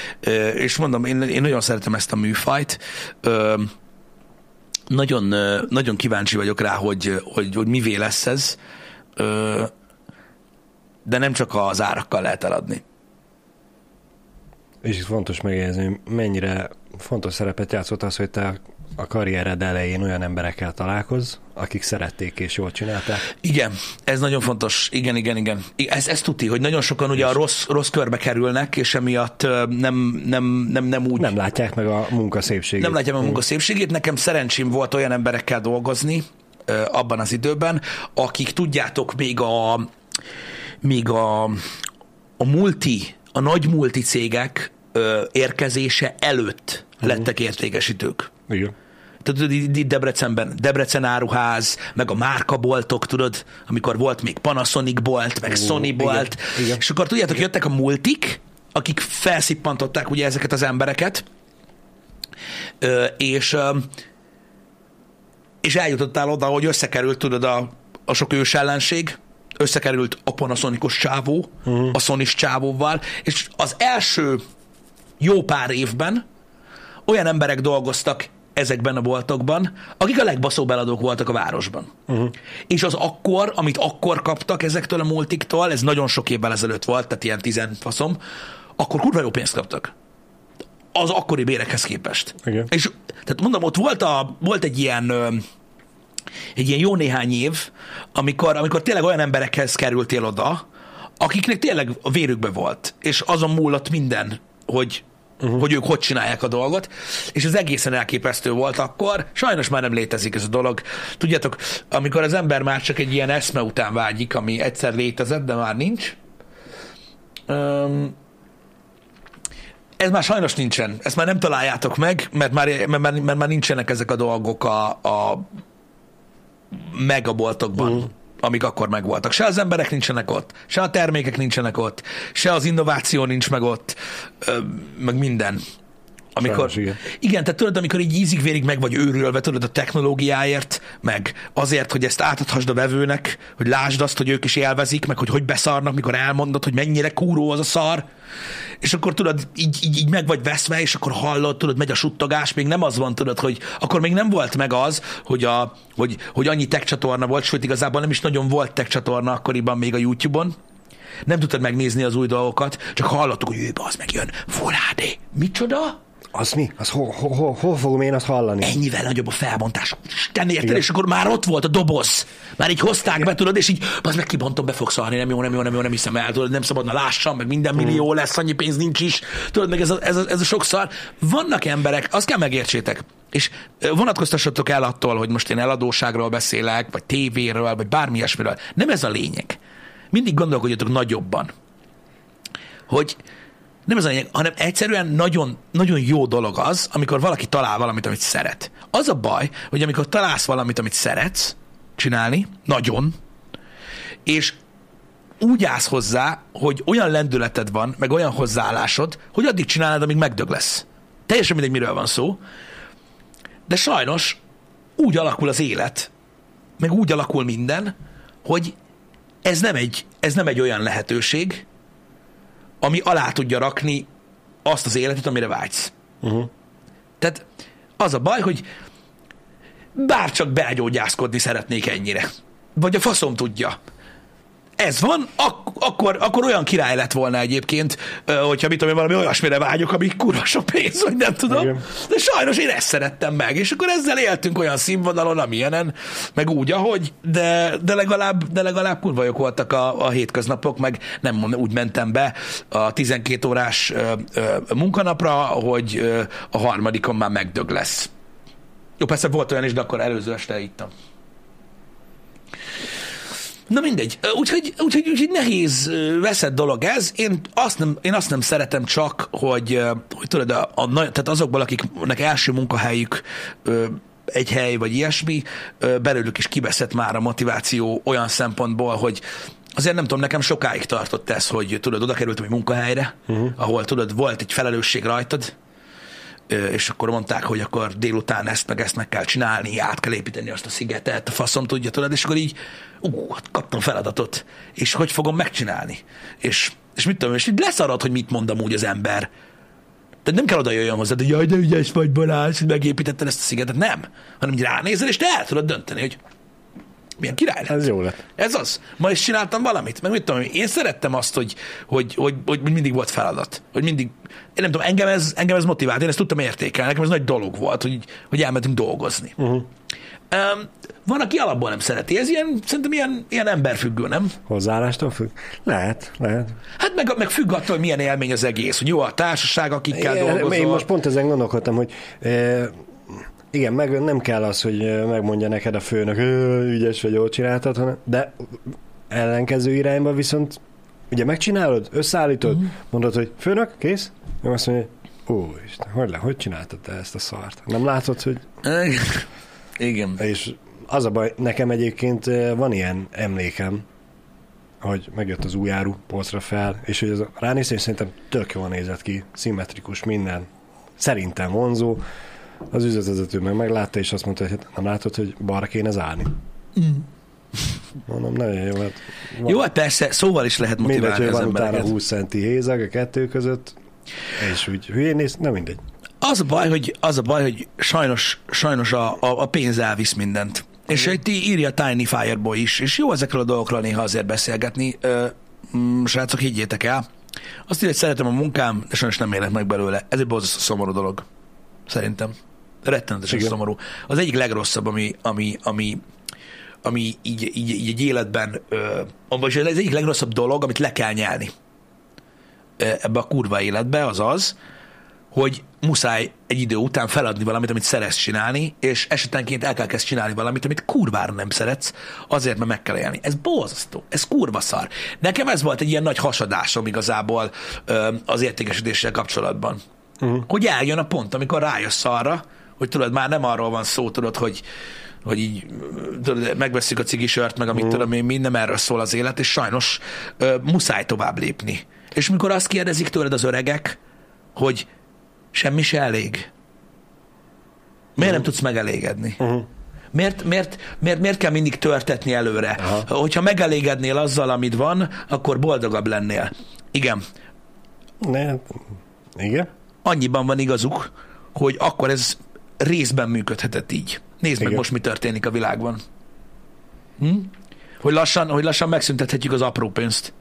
és mondom, én, én nagyon szeretem ezt a műfajt, nagyon, nagyon kíváncsi vagyok rá, hogy, hogy, hogy mivé lesz ez, de nem csak az árakkal lehet eladni. És fontos megjegyezni, mennyire fontos szerepet játszott az, hogy te a karriered elején olyan emberekkel találkoz, akik szerették és jól csinálták. Igen, ez nagyon fontos. Igen, igen, igen. Ez, ez tuti, hogy nagyon sokan ugye a rossz, rossz körbe kerülnek, és emiatt nem, nem, nem, nem úgy... Nem látják meg a munka szépségét. Nem látják meg a munka szépségét. Nekem szerencsém volt olyan emberekkel dolgozni abban az időben, akik tudjátok, még a, még a, a multi, a nagy multi cégek érkezése előtt lettek értékesítők. Igen. Tudod, itt Debrecenben, Debrecen áruház, meg a márkaboltok, tudod, amikor volt még Panasonic bolt, meg Sony bolt, igen. és akkor tudjátok, jöttek a multik, akik felszippantották ugye ezeket az embereket, Ö, és ö, és eljutottál oda, hogy összekerült, tudod, a, a sok ős ellenség, összekerült a Panasonicos csávó, uh-huh. a sony csávóval, és az első jó pár évben olyan emberek dolgoztak ezekben a boltokban, akik a legbaszóbb eladók voltak a városban. Uh-huh. És az akkor, amit akkor kaptak ezektől a multiktól, ez nagyon sok évvel ezelőtt volt, tehát ilyen tizenfaszom, akkor kurva jó pénzt kaptak. Az akkori bérekhez képest. Igen. És tehát mondom, ott volt, a, volt egy ilyen egy ilyen jó néhány év, amikor, amikor tényleg olyan emberekhez kerültél oda, akiknek tényleg a vérükbe volt, és azon múlott minden, hogy uh-huh. hogy ők hogy csinálják a dolgot, és ez egészen elképesztő volt akkor. Sajnos már nem létezik ez a dolog. Tudjátok, amikor az ember már csak egy ilyen eszme után vágyik, ami egyszer létezett, de már nincs, um, ez már sajnos nincsen. Ezt már nem találjátok meg, mert már, mert, már- mert már nincsenek ezek a dolgok a, a megaboltokban, uh. Amik akkor megvoltak. Se az emberek nincsenek ott, se a termékek nincsenek ott, se az innováció nincs meg ott, meg minden. Amikor, Sajnos, igen. igen, tehát tudod, amikor így ízig-vérig meg vagy őrülve, tudod, a technológiáért, meg azért, hogy ezt átadhassd a vevőnek, hogy lásd azt, hogy ők is élvezik, meg hogy hogy beszarnak, mikor elmondod, hogy mennyire kúró az a szar, és akkor tudod, így, így, így meg vagy veszve, és akkor hallod, tudod, megy a suttogás, még nem az van, tudod, hogy akkor még nem volt meg az, hogy, a, hogy, hogy annyi tech csatorna volt, sőt, igazából nem is nagyon volt tech csatorna akkoriban még a YouTube-on, nem tudtad megnézni az új dolgokat, csak hallottuk, hogy ő az megjön, Full HD. Micsoda? Az mi? Az hol, hol, hol, hol fogom én azt hallani? ennyivel nagyobb a felbontás. Isten érted, és akkor már ott volt a doboz. Már így hozták be, tudod, és így, az meg kibontom, be fogsz szarni, nem jó, nem jó, nem jó, nem hiszem el, tudod, nem szabadna lássam, meg minden millió lesz, annyi pénz nincs is. Tudod, meg ez a, ez a, ez a sok szar. Vannak emberek, azt kell megértsétek, és vonatkoztassatok el attól, hogy most én eladóságról beszélek, vagy tévéről, vagy bármi ilyesmiről. Nem ez a lényeg. Mindig gondolkodjatok nagyobban. Hogy nem ez a lényeg, hanem egyszerűen nagyon, nagyon jó dolog az, amikor valaki talál valamit, amit szeret. Az a baj, hogy amikor találsz valamit, amit szeretsz csinálni, nagyon, és úgy állsz hozzá, hogy olyan lendületed van, meg olyan hozzáállásod, hogy addig csinálod, amíg megdög lesz. Teljesen mindegy, miről van szó. De sajnos úgy alakul az élet, meg úgy alakul minden, hogy ez nem egy, ez nem egy olyan lehetőség, ami alá tudja rakni azt az életet, amire vágysz. Uh-huh. Tehát az a baj, hogy bárcsak belgyógyászkodni szeretnék ennyire. Vagy a faszom tudja. Ez van, ak- akkor, akkor olyan király lett volna egyébként, hogyha mit tudom én, valami olyasmire vágyok, ami kurva sok pénz, vagy nem tudom. Igen. De sajnos én ezt szerettem meg, és akkor ezzel éltünk olyan színvonalon, amilyenen, meg úgy, ahogy, de, de, legalább, de legalább kurva jók voltak a, a hétköznapok, meg nem úgy mentem be a 12 órás ö, ö, munkanapra, hogy ö, a harmadikon már megdög lesz. Jó, persze volt olyan is, de akkor előző este ittam. Na mindegy, úgyhogy, úgyhogy, úgyhogy nehéz veszett dolog ez. Én azt nem, én azt nem szeretem csak, hogy, hogy tudod, a, a, tehát azokból, akiknek első munkahelyük egy hely vagy ilyesmi, belőlük is kibeszett már a motiváció olyan szempontból, hogy azért nem tudom, nekem sokáig tartott ez, hogy tudod, oda kerültem egy munkahelyre, uh-huh. ahol tudod, volt egy felelősség rajtad, és akkor mondták, hogy akkor délután ezt meg ezt meg kell csinálni, át kell építeni azt a szigetet, a faszom tudja, tudod, és akkor így, ú, hát kaptam feladatot, és hogy fogom megcsinálni? És, és mit tudom, és így leszarad, hogy mit mond amúgy az ember. Tehát nem kell oda jöjjön hozzá, hogy jaj, de ügyes vagy Balázs, hogy megépítetted ezt a szigetet. Nem. Hanem így ránézel, és te el tudod dönteni, hogy milyen király lett. Ez jó lett. Ez az. Ma is csináltam valamit. Meg mit tudom, én szerettem azt, hogy, hogy, hogy, hogy mindig volt feladat. Hogy mindig, én nem tudom, engem ez, engem ez motivált, én ezt tudtam értékelni, nekem ez nagy dolog volt, hogy, hogy elmentünk dolgozni. Uh-huh. Um, van, aki alapból nem szereti. Ez ilyen, szerintem ilyen, ilyen emberfüggő, nem? Hozzáállástól függ? Lehet, lehet. Hát meg, meg függ attól, hogy milyen élmény az egész, hogy jó a társaság, akikkel Én, dolgozol. én most pont ezen gondolkodtam, hogy e, igen, meg nem kell az, hogy megmondja neked a főnök, "Ö, ügyes vagy, jól csináltad, hanem, de ellenkező irányba viszont ugye megcsinálod, összeállítod, uh-huh. mondod, hogy főnök, kész? Nem azt mondja, ó, Isten, hogy, le, hogy csináltad te ezt a szart? Nem látod, hogy... Igen. És az a baj, nekem egyébként van ilyen emlékem, hogy megjött az új áru polcra fel, és hogy ez a ránézés és szerintem tök jól nézett ki, szimmetrikus minden, szerintem vonzó. Az üzletvezető meg meglátta, és azt mondta, hogy hát nem látod, hogy balra kéne zárni. Mm. Mondom, nagyon jó. Hát van, Jó, hát persze, szóval is lehet mindegy, motiválni hogy az van utána embereket. 20 centi hézag a kettő között, és úgy hülyén néz, nem mindegy. Az a baj, hogy, az a baj, hogy sajnos, sajnos a, a, a pénz elvisz mindent. És itt írja Tiny Fireboy is, és jó ezekről a dolgokról néha azért beszélgetni. Ö, mm, srácok, higgyétek el. Azt írja, hogy szeretem a munkám, de sajnos nem élek meg belőle. Ez egy borzasztó szomorú dolog. Szerintem. Rettenetesen Igen. szomorú. Az egyik legrosszabb, ami, ami, ami, ami így, így, így egy életben, vagy az egyik legrosszabb dolog, amit le kell nyelni ebbe a kurva életbe, az az, hogy muszáj egy idő után feladni valamit, amit szeretsz csinálni, és esetenként el kell kezd csinálni valamit, amit kurvára nem szeretsz, azért, mert meg kell élni. Ez borzasztó, ez kurva szar. Nekem ez volt egy ilyen nagy hasadásom igazából az értékesítéssel kapcsolatban. Uh-huh. Hogy eljön a pont, amikor rájössz arra, hogy tudod, már nem arról van szó, tudod, hogy hogy így tudod, megveszük a cigisört, meg amit uh. tudom én, mind nem erről szól az élet, és sajnos ö, muszáj tovább lépni. És mikor azt kérdezik tőled az öregek, hogy semmi se elég. Miért nem tudsz megelégedni? Uh-huh. Miért, miért, miért, miért kell mindig törtetni előre? Aha. Hogyha megelégednél azzal, amit van, akkor boldogabb lennél. Igen, Ne, igen? annyiban van igazuk, hogy akkor ez részben működhetett így. Nézd meg Igen. most, mi történik a világban. Hm? Hogy, lassan, hogy lassan megszüntethetjük az apró pénzt.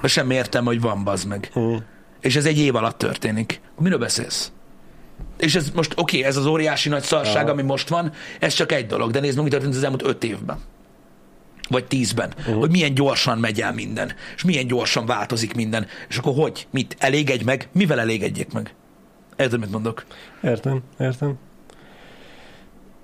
Mert sem értem, hogy van, bazd meg. Uh-huh. És ez egy év alatt történik. Miről beszélsz? És ez most, oké, okay, ez az óriási nagy szarság, Aha. ami most van, ez csak egy dolog, de nézd meg, mi történt az elmúlt öt évben. Vagy tízben. Uh-huh. Hogy milyen gyorsan megy el minden. És milyen gyorsan változik minden. És akkor hogy? Mit? Elégedj meg? Mivel elégedjék meg? Érted, mit mondok? Értem, értem.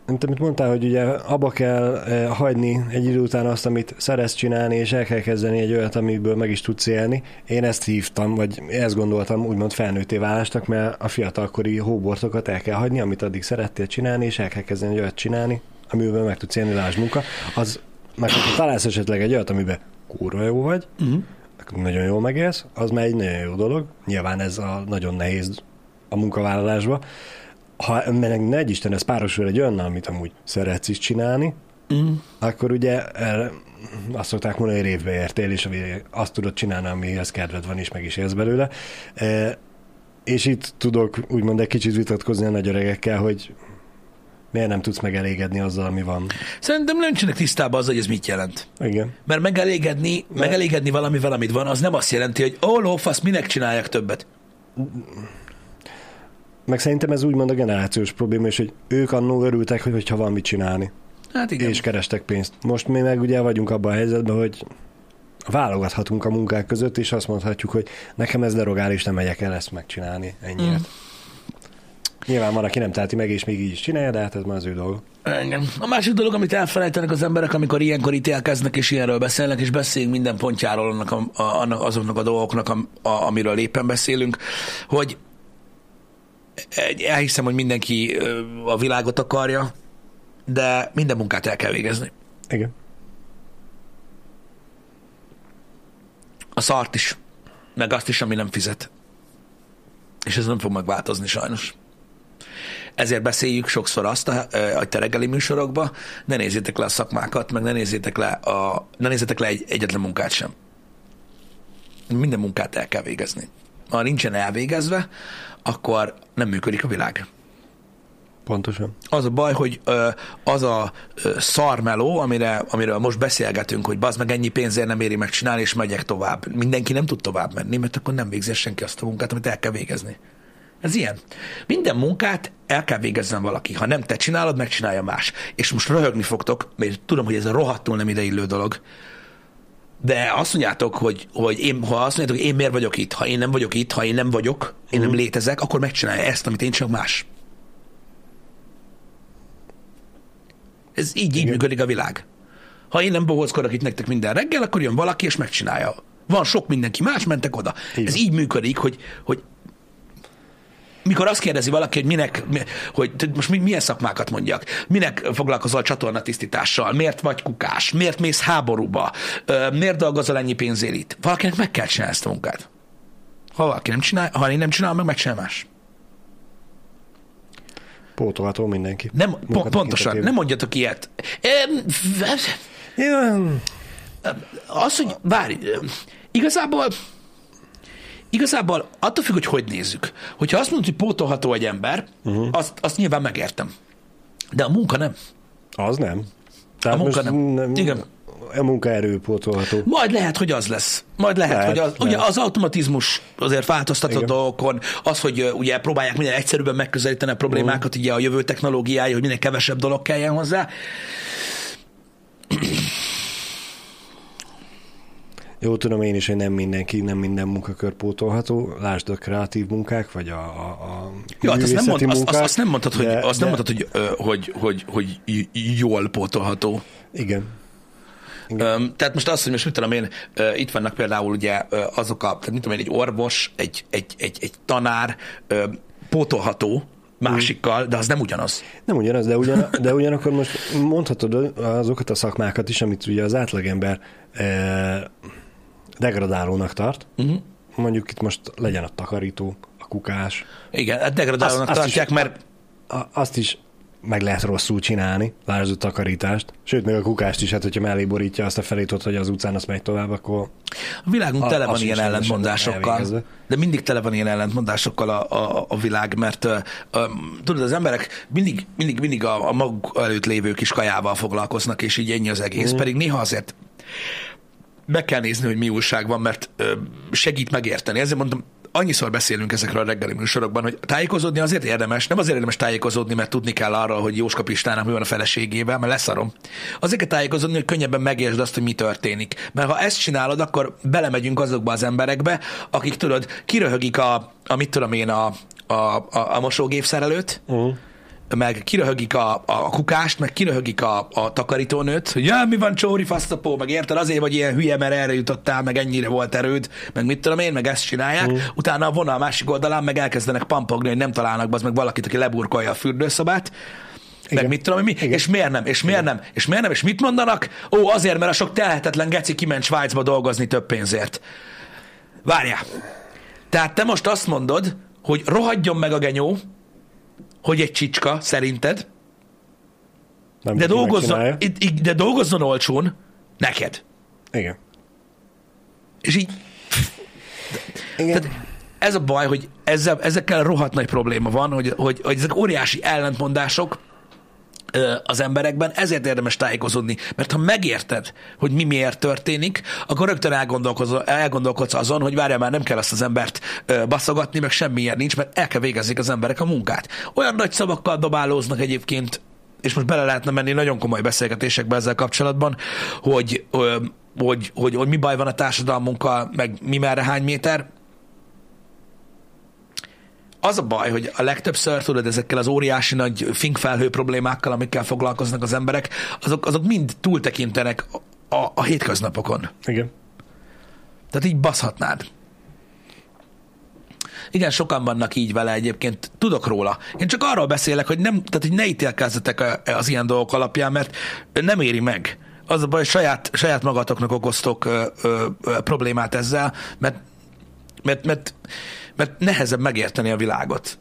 Mint amit mondtál, hogy ugye abba kell eh, hagyni egy idő után azt, amit szeretsz csinálni, és el kell kezdeni egy olyat, amiből meg is tudsz élni. Én ezt hívtam, vagy ezt gondoltam úgymond felnőtté válásnak, mert a fiatalkori hóbortokat el kell hagyni, amit addig szerettél csinálni, és el kell kezdeni egy olyat csinálni, amiből meg tudsz élni, lásd munka. Az, meg ha találsz esetleg egy olyat, amiben kurva jó vagy, Uh-huh. nagyon jól megélsz, az már egy nagyon jó dolog. Nyilván ez a nagyon nehéz a munkavállalásba. Ha meg ne egy Isten, ez párosul egy olyan, amit amúgy szeretsz is csinálni, Uh-huh. akkor ugye erre azt szokták mondani, hogy révbe értél, és azt tudod csinálni, amihez kedved van, és meg is élsz belőle. E, és itt tudok úgymond egy kicsit vitatkozni a nagy öregekkel, hogy miért nem tudsz megelégedni azzal, ami van. Szerintem nem nincsenek tisztában az, hogy ez mit jelent. Igen. Mert megelégedni, megelégedni valamivel, amit van, az nem azt jelenti, hogy ó, lófasz, minek csináljak többet. Meg szerintem ez úgymond a generációs probléma, és hogy ők annó örültek, hogy hogyha van mit csinálni. Hát igen. és kerestek pénzt. Most mi meg ugye vagyunk abban a helyzetben, hogy válogathatunk a munkák között, és azt mondhatjuk, hogy nekem ez derogál, és nem megyek el ezt megcsinálni ennyiért. Mm. Nyilván van, aki nem teheti meg, és még így is csinálja, de hát ez már az ő dolga. Engem. A másik dolog, amit elfelejtenek az emberek, amikor ilyenkor ítélkeznek és ilyenről beszélnek, és beszélünk minden pontjáról annak a, a, azoknak a dolgoknak, a, a, amiről éppen beszélünk, hogy elhiszem, hogy mindenki a világot akarja, de minden munkát el kell végezni. Igen. A szart is, meg azt is, ami nem fizet. És ez nem fog megváltozni sajnos. ezért beszéljük sokszor azt a, a te reggeli műsorokba, ne nézzétek le a szakmákat, meg ne nézzétek le, a, ne nézzétek le egy, egyetlen munkát sem. Minden munkát el kell végezni. Ha nincsen elvégezve, akkor nem működik a világ. Pontosan. Az a baj, hogy ö, az a ö, szarmeló, amire, amiről most beszélgetünk, hogy bazd meg ennyi pénzért nem éri megcsinálni, és megyek tovább. Mindenki nem tud tovább menni, mert akkor nem végzi senki azt a munkát, amit el kell végezni. Ez ilyen. Minden munkát el kell végezzen valaki. Ha nem te csinálod, megcsinálja más. És most röhögni fogtok, mert tudom, hogy ez a rohadtul nem ideillő dolog. De azt mondjátok, hogy, hogy én, ha azt mondjátok, hogy én miért vagyok itt, ha én nem vagyok itt, ha én nem vagyok, én nem létezek, akkor megcsinálja ezt, amit én csak más. Ez így, így működik a világ. Ha én nem bohózkodok itt nektek minden reggel, akkor jön valaki és megcsinálja. Van sok mindenki más, mentek oda. Így Ez így működik, hogy, hogy mikor azt kérdezi valaki, hogy minek, mi- hogy most mi- milyen szakmákat mondjak, minek foglalkozol csatornatisztítással, miért vagy kukás, miért mész háborúba, miért dolgozol ennyi pénzért itt. Valakinek meg kell csinálni ezt a munkát. Ha valaki nem csinál, ha én nem csinálom, meg megcsinál más. Pótolható mindenki. Nem, po- pontosan, nem mondjatok ilyet. Az, hogy várj, igazából igazából attól függ, hogy hogy nézzük. Hogyha azt mondod, hogy pótolható egy ember, uh-huh. azt, azt nyilván megértem. De a munka nem. az nem. Tehát A munka most nem. Igen. A munkaerő pótolható. Majd lehet, hogy az lesz. Majd lehet, Lehet, hogy az, ugye lehet. az automatizmus azért változtat a Igen. dolgokon, az, hogy ugye próbálják minél egyszerűbben megközelíteni a problémákat, ugye a jövő technológiája, hogy minél kevesebb dolog kelljen hozzá. Jó, tudom én is, hogy nem mindenki, nem minden munkakör pótolható. Lásd a kreatív munkák, vagy a, a, a Jó, hát azt nem, mond, művészeti azt, azt, munkák, azt nem mondtad, hogy, de- azt nem de- mondtad, hogy, hogy, hogy, hogy, hogy jól pótolható. Igen. Öm, tehát most azt, hogy most mit tudom én, itt vannak például ugye azok a, tehát mit tudom én, egy orvos, egy, egy, egy, egy tanár, pótolható másikkal, de az nem ugyanaz. Nem ugyanaz, de, ugyan, de ugyanakkor most mondhatod azokat a szakmákat is, amit ugye az átlagember eh, degradálónak tart. Uh-huh. Mondjuk itt most legyen a takarító, a kukás. Igen, hát degradálónak Azt- azt tartják, is- mert A, azt is meg lehet rosszul csinálni, lásd a takarítást. Sőt, még a kukást is, hát hogyha mellé borítja azt a felét hogy az utcán azt megy tovább, akkor a világunk A- tele van ilyen ellentmondásokkal. De mindig tele van ilyen ellentmondásokkal a, a, a világ, mert ö, tudod, az emberek mindig, mindig, mindig a, a maguk előtt lévő kis kajával foglalkoznak, és így ennyi az egész. Mhm. Pedig néha azért meg kell nézni, hogy mi újság van, mert ö, segít megérteni. Ezért mondom, annyiszor beszélünk ezekről a reggeli műsorokban, hogy tájékozódni azért érdemes, nem azért érdemes tájékozódni, mert tudni kell arról, hogy Jóska Pistának mi van a feleségével, mert leszarom. Azért kell tájékozódni, hogy könnyebben megértsd azt, hogy mi történik. Mert ha ezt csinálod, akkor belemegyünk azokba az emberekbe, akik tudod, kiröhögik a, a mit tudom én, a, a, a, a mosógépszerelőt, uh-huh meg kiröhögik a, a kukást, meg kiröhögik a, a takarítónőt, hogy ja, mi van csóri fasztapó, meg érted, azért vagy ilyen hülye, mert erre jutottál, meg ennyire volt erőd, meg mit tudom én, meg ezt csinálják. Mm. Utána a vonal másik oldalán meg elkezdenek pampogni, hogy nem találnak az meg valakit, aki leburkolja a fürdőszobát. Meg Igen. mit tudom mi? Igen. És miért nem? És miért nem? És miért nem? És mit mondanak? Ó, azért, mert a sok telhetetlen geci kiment Svájcba dolgozni több pénzért. Várjál. Tehát te most azt mondod, hogy rohadjon meg a genyó, hogy egy csicska, szerinted, nem de dolgozzon, de dolgozzon olcsón neked. Igen. És így, Igen. tehát ez a baj, hogy ezzel, ezekkel rohadt nagy probléma van, hogy, hogy, hogy ezek óriási ellentmondások az emberekben, ezért érdemes tájékozódni, mert ha megérted, hogy mi miért történik, akkor rögtön elgondolkozz, elgondolkodsz azon, hogy várjál már, nem kell azt az embert baszogatni, meg semmilyen nincs, mert el kell végezni az emberek a munkát. Olyan nagy szavakkal dobálóznak egyébként, és most bele lehetne menni nagyon komoly beszélgetésekbe ezzel kapcsolatban, hogy, ö, hogy, hogy, hogy mi baj van a társadalmunkkal, meg mi merre hány méter, az a baj, hogy a legtöbbször, tudod, ezekkel az óriási nagy finkfelhő problémákkal, amikkel foglalkoznak az emberek, azok, azok mind túltekintenek a, a, hétköznapokon. Igen. Tehát így baszhatnád. Igen, sokan vannak így vele egyébként, tudok róla. Én csak arról beszélek, hogy, nem, tehát, hogy ne ítélkezzetek az ilyen dolgok alapján, mert nem éri meg. Az a baj, hogy saját, saját magatoknak okoztok ö, ö, ö, problémát ezzel, mert, mert, mert, mert nehezebb megérteni a világot.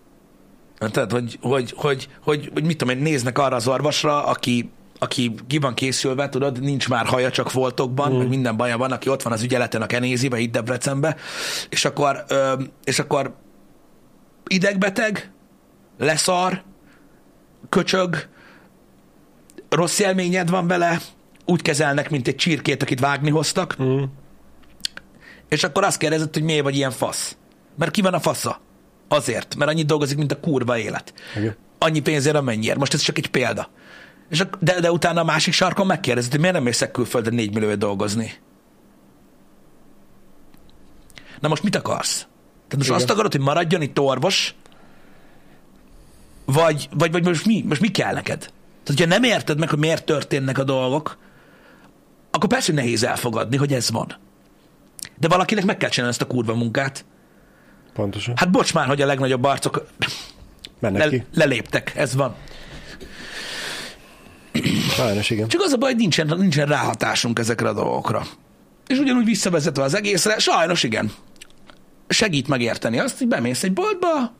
Tehát, hogy, hogy, hogy, hogy, hogy mit tudom én, néznek arra az orvosra, aki, aki ki van készülve, tudod, nincs már haja, csak voltokban, mm. meg minden baja van, aki ott van az ügyeleten a Kenézibe, itt Debrecenbe, és akkor, ö, és akkor idegbeteg, leszar, köcsög, rossz élményed van vele, úgy kezelnek, mint egy csirkét, akit vágni hoztak, mm. és akkor azt kérdezett, hogy miért vagy ilyen fasz. Mert ki van a fasza? Azért, mert annyit dolgozik, mint a kurva élet. Igen. Annyi pénzért, amennyiért. Most ez csak egy példa. És a, de, de utána a másik sarkon megkérdezett, hogy miért nem mész külföldre négy millióért dolgozni? Na most mit akarsz? Tehát most Igen. azt akarod, hogy maradjon itt orvos, vagy, vagy, vagy most, mi, most mi kell neked? Tehát, hogyha nem érted meg, hogy miért történnek a dolgok, akkor persze, hogy nehéz elfogadni, hogy ez van. De valakinek meg kell csinálni ezt a kurva munkát. Pontosan. Hát bocs már, hogy a legnagyobb arcok le, leléptek, ez van. Sajnos igen. Csak az a baj, hogy nincsen, nincsen ráhatásunk ezekre a dolgokra. És ugyanúgy visszavezetve az egészre, sajnos igen. Segít megérteni azt, hogy bemész egy boltba,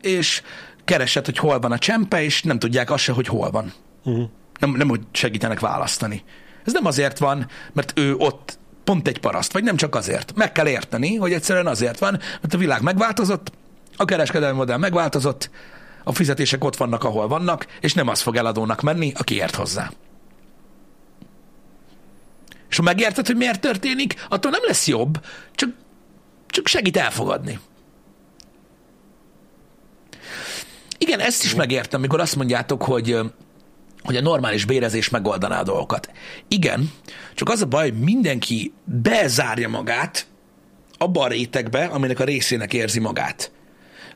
és keresed, hogy hol van a csempe, és nem tudják azt se, hogy hol van. Uh-huh. Nem, nem, hogy segítenek választani. Ez nem azért van, mert ő ott pont egy paraszt, vagy nem csak azért. Meg kell érteni, hogy egyszerűen azért van, mert a világ megváltozott, a kereskedelmi modell megváltozott, a fizetések ott vannak, ahol vannak, és nem az fog eladónak menni, aki ért hozzá. És ha megérted, hogy miért történik, attól nem lesz jobb, csak, csak segít elfogadni. Igen, ezt is megértem, amikor azt mondjátok, hogy hogy a normális bérezés megoldaná a dolgokat. Igen, csak az a baj, hogy mindenki bezárja magát abba a rétegbe, aminek a részének érzi magát.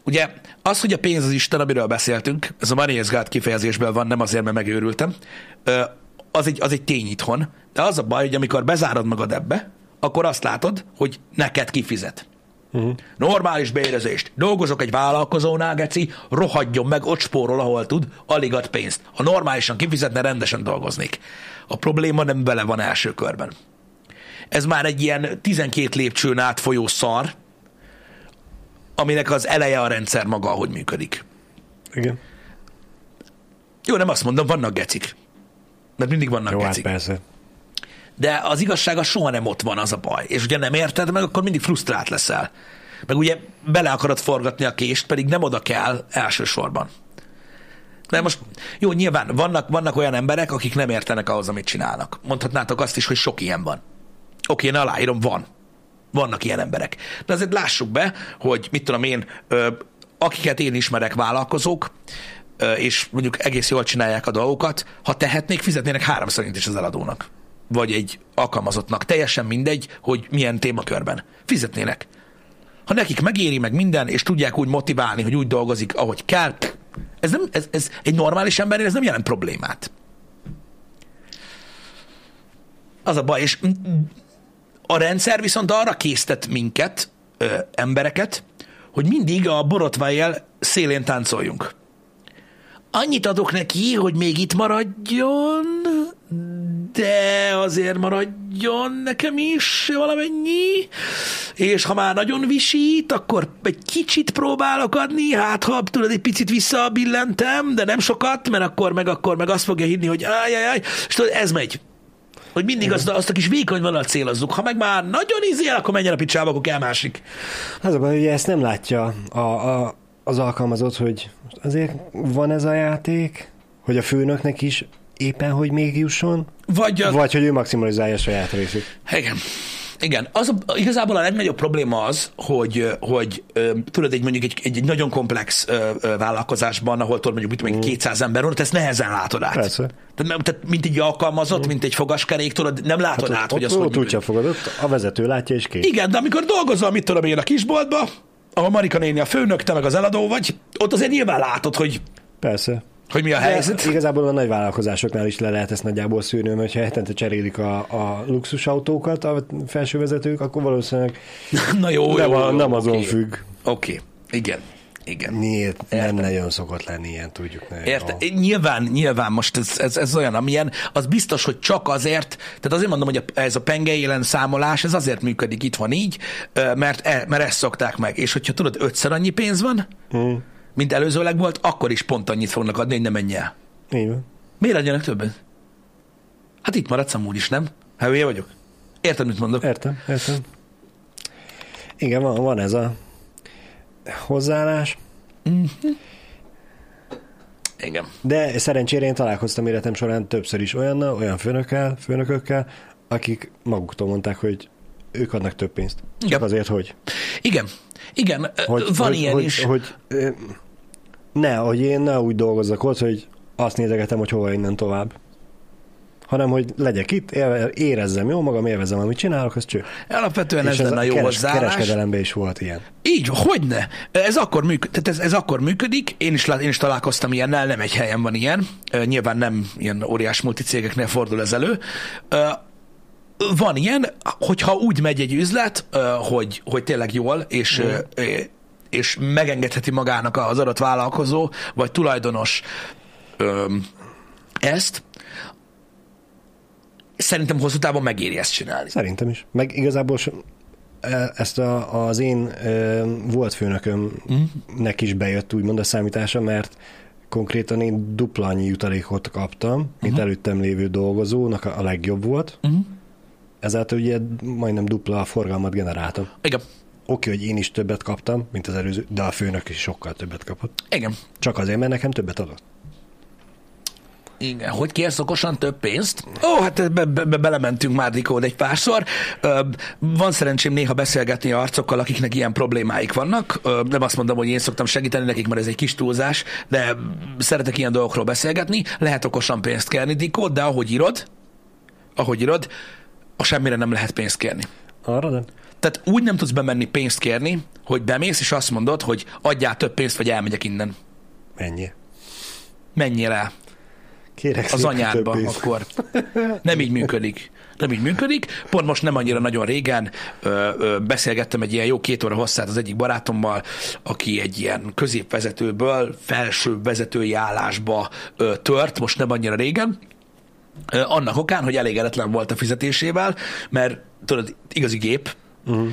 Ugye az, hogy a pénz az Isten, amiről beszéltünk, ez a God kifejezésből van, nem azért, mert megőrültem, az egy, az egy tény itthon, de az a baj, hogy amikor bezárod magad ebbe, akkor azt látod, hogy neked kifizet. Uh-huh. Normális bérezést. Dolgozok egy vállalkozónál, geci, rohadjon meg, ott spórol, ahol tud, alig ad pénzt. Ha normálisan kifizetne, rendesen dolgoznék. A probléma nem bele van első körben. Ez már egy ilyen 12 lépcsőn át folyó szar, aminek az eleje a rendszer maga, ahogy működik. Igen. Jó, nem azt mondom, vannak gecik. Mert mindig vannak Jó, hát gecik. Hát persze. De az igazsága soha nem ott van, az a baj. És ugye nem érted meg, akkor mindig frusztrált leszel. Meg ugye bele akarod forgatni a kést, pedig nem oda kell elsősorban. De most, jó, nyilván vannak, vannak olyan emberek, akik nem értenek ahhoz, amit csinálnak. Mondhatnátok azt is, hogy sok ilyen van. Oké, én aláírom, van. Vannak ilyen emberek. De azért lássuk be, hogy mit tudom én, akiket én ismerek vállalkozók, és mondjuk egész jól csinálják a dolgokat, ha tehetnék, fizetnének három szerint is az eladónak. Vagy egy alkalmazottnak. Teljesen mindegy, hogy milyen témakörben. Fizetnének. Ha nekik megéri meg minden, és tudják úgy motiválni, hogy úgy dolgozik, ahogy kell, ez, nem, ez, ez egy normális embernél ez nem jelent problémát. Az a baj, és a rendszer viszont arra késztet minket, ö, embereket, hogy mindig a borotvájjel szélén táncoljunk. Annyit adok neki, hogy még itt maradjon, de azért maradjon nekem is valamennyi, és ha már nagyon visít, akkor egy kicsit próbálok adni, hát ha tudod, egy picit visszabillentem, de nem sokat, mert akkor meg akkor meg azt fogja hinni, hogy áj, és tudod, ez megy. Hogy mindig azt, azt a kis vékony vonalat célozzuk. Ha meg már nagyon izél, akkor menjen a picsába, akkor kell másik. Az a baj, hogy ezt nem látja a, a, az alkalmazott, hogy azért van ez a játék, hogy a főnöknek is éppen, hogy még jusson, vagy, a... vagy hogy ő maximalizálja a saját részét. Igen. Igen, az a, igazából a legnagyobb probléma az, hogy, hogy tudod, egy mondjuk egy, egy, egy nagyon komplex ö, ö, vállalkozásban, ahol tudod mondjuk mit, mondjuk 200 ember van, ezt nehezen látod át. Persze. Tehát, tehát mint egy alkalmazott, mm. mint egy fogaskerék, tudod, nem látod hát, át, hogy az hogy tudja fogadott, a vezető látja és kész. Igen, de amikor dolgozol, mit tudom én a kisboltba, ahol Marika néni a főnök, te meg az eladó vagy, ott azért nyilván látod, hogy Persze. Hogy mi a helyzet? De igazából a nagy vállalkozásoknál is le lehet ezt nagyjából szűrni, mert ha hetente cserélik a, a luxusautókat a felsővezetők, akkor valószínűleg *laughs* Na jó, nem, jó, a, jó, nem azon okay. függ. Oké, okay. igen. Igen. Miért nem nagyon szokott lenni ilyen, tudjuk. Ne, Érte? A... Nyilván, nyilván most ez, ez, ez, olyan, amilyen, az biztos, hogy csak azért, tehát azért mondom, hogy ez a penge számolás, ez azért működik itt van így, mert, e, mert ezt szokták meg. És hogyha tudod, ötször annyi pénz van, hmm mint előzőleg volt, akkor is pont annyit fognak adni, hogy ne menj el. Így van. Miért adjanak többet? Hát itt maradsz amúgy is, nem? Hát hülye vagyok. Érted, mit mondok? Értem, értem. Igen, van, van ez a hozzáállás, Igen. de szerencsére én találkoztam életem során többször is olyannal, olyan főnökkel, főnökökkel, akik maguktól mondták, hogy ők adnak több pénzt. Csak Igen. azért, hogy. Igen. Igen, hogy hogy, van hogy, ilyen hogy, is. Hogy, ö, ne, hogy én ne úgy dolgozzak ott, hogy azt nézegetem, hogy hova innen tovább. Hanem, hogy legyek itt, érezzem jó magam, élvezem, amit csinálok, az cső. Alapvetően ez, És lenne a jó keres, hozzáállás. kereskedelemben is volt ilyen. Így, hogyne. Ez akkor, műk, tehát ez, ez akkor működik. Én is, én is találkoztam ilyennel, nem egy helyen van ilyen. Nyilván nem ilyen óriás multicégeknél fordul ez elő. Van ilyen, hogyha úgy megy egy üzlet, hogy, hogy tényleg jól, és, ö, és megengedheti magának az adott vállalkozó, vagy tulajdonos ö, ezt, szerintem hosszú távon megéri ezt csinálni. Szerintem is. Meg igazából e- ezt a, az én ö, volt főnökömnek is bejött úgymond a számítása, mert konkrétan én dupla annyi jutalékot kaptam, mint előttem lévő dolgozónak a, a legjobb volt. Uh-huh. Ezáltal ugye majdnem dupla forgalmat generáltam. Igen. Oké, hogy én is többet kaptam, mint az előző, de a főnök is sokkal többet kapott. Igen. Csak azért, mert nekem többet adott. Igen, hogy kérsz okosan több pénzt? Ó, hát be, be, be, belementünk már Dikód egy párszor. Ö, van szerencsém néha beszélgetni arcokkal, akiknek ilyen problémáik vannak. Ö, nem azt mondom, hogy én szoktam segíteni nekik, mert ez egy kis túlzás, de szeretek ilyen dolgokról beszélgetni. Lehet okosan pénzt kérni, Dikód, de ahogy írod, ahogy írod, a semmire nem lehet pénzt kérni. Arra nem? Tehát úgy nem tudsz bemenni pénzt kérni, hogy bemész, és azt mondod, hogy adjál több pénzt, vagy elmegyek innen. Mennyi? Menjél el. Kérek az anyádba akkor. Nem így működik. Nem így működik. Pont most nem annyira nagyon régen ö, ö, beszélgettem egy ilyen jó két óra hosszát az egyik barátommal, aki egy ilyen középvezetőből felső vezetői állásba ö, tört, most nem annyira régen, Ö, annak okán, hogy elégedetlen volt a fizetésével, mert tudod, igazi gép, uh-huh.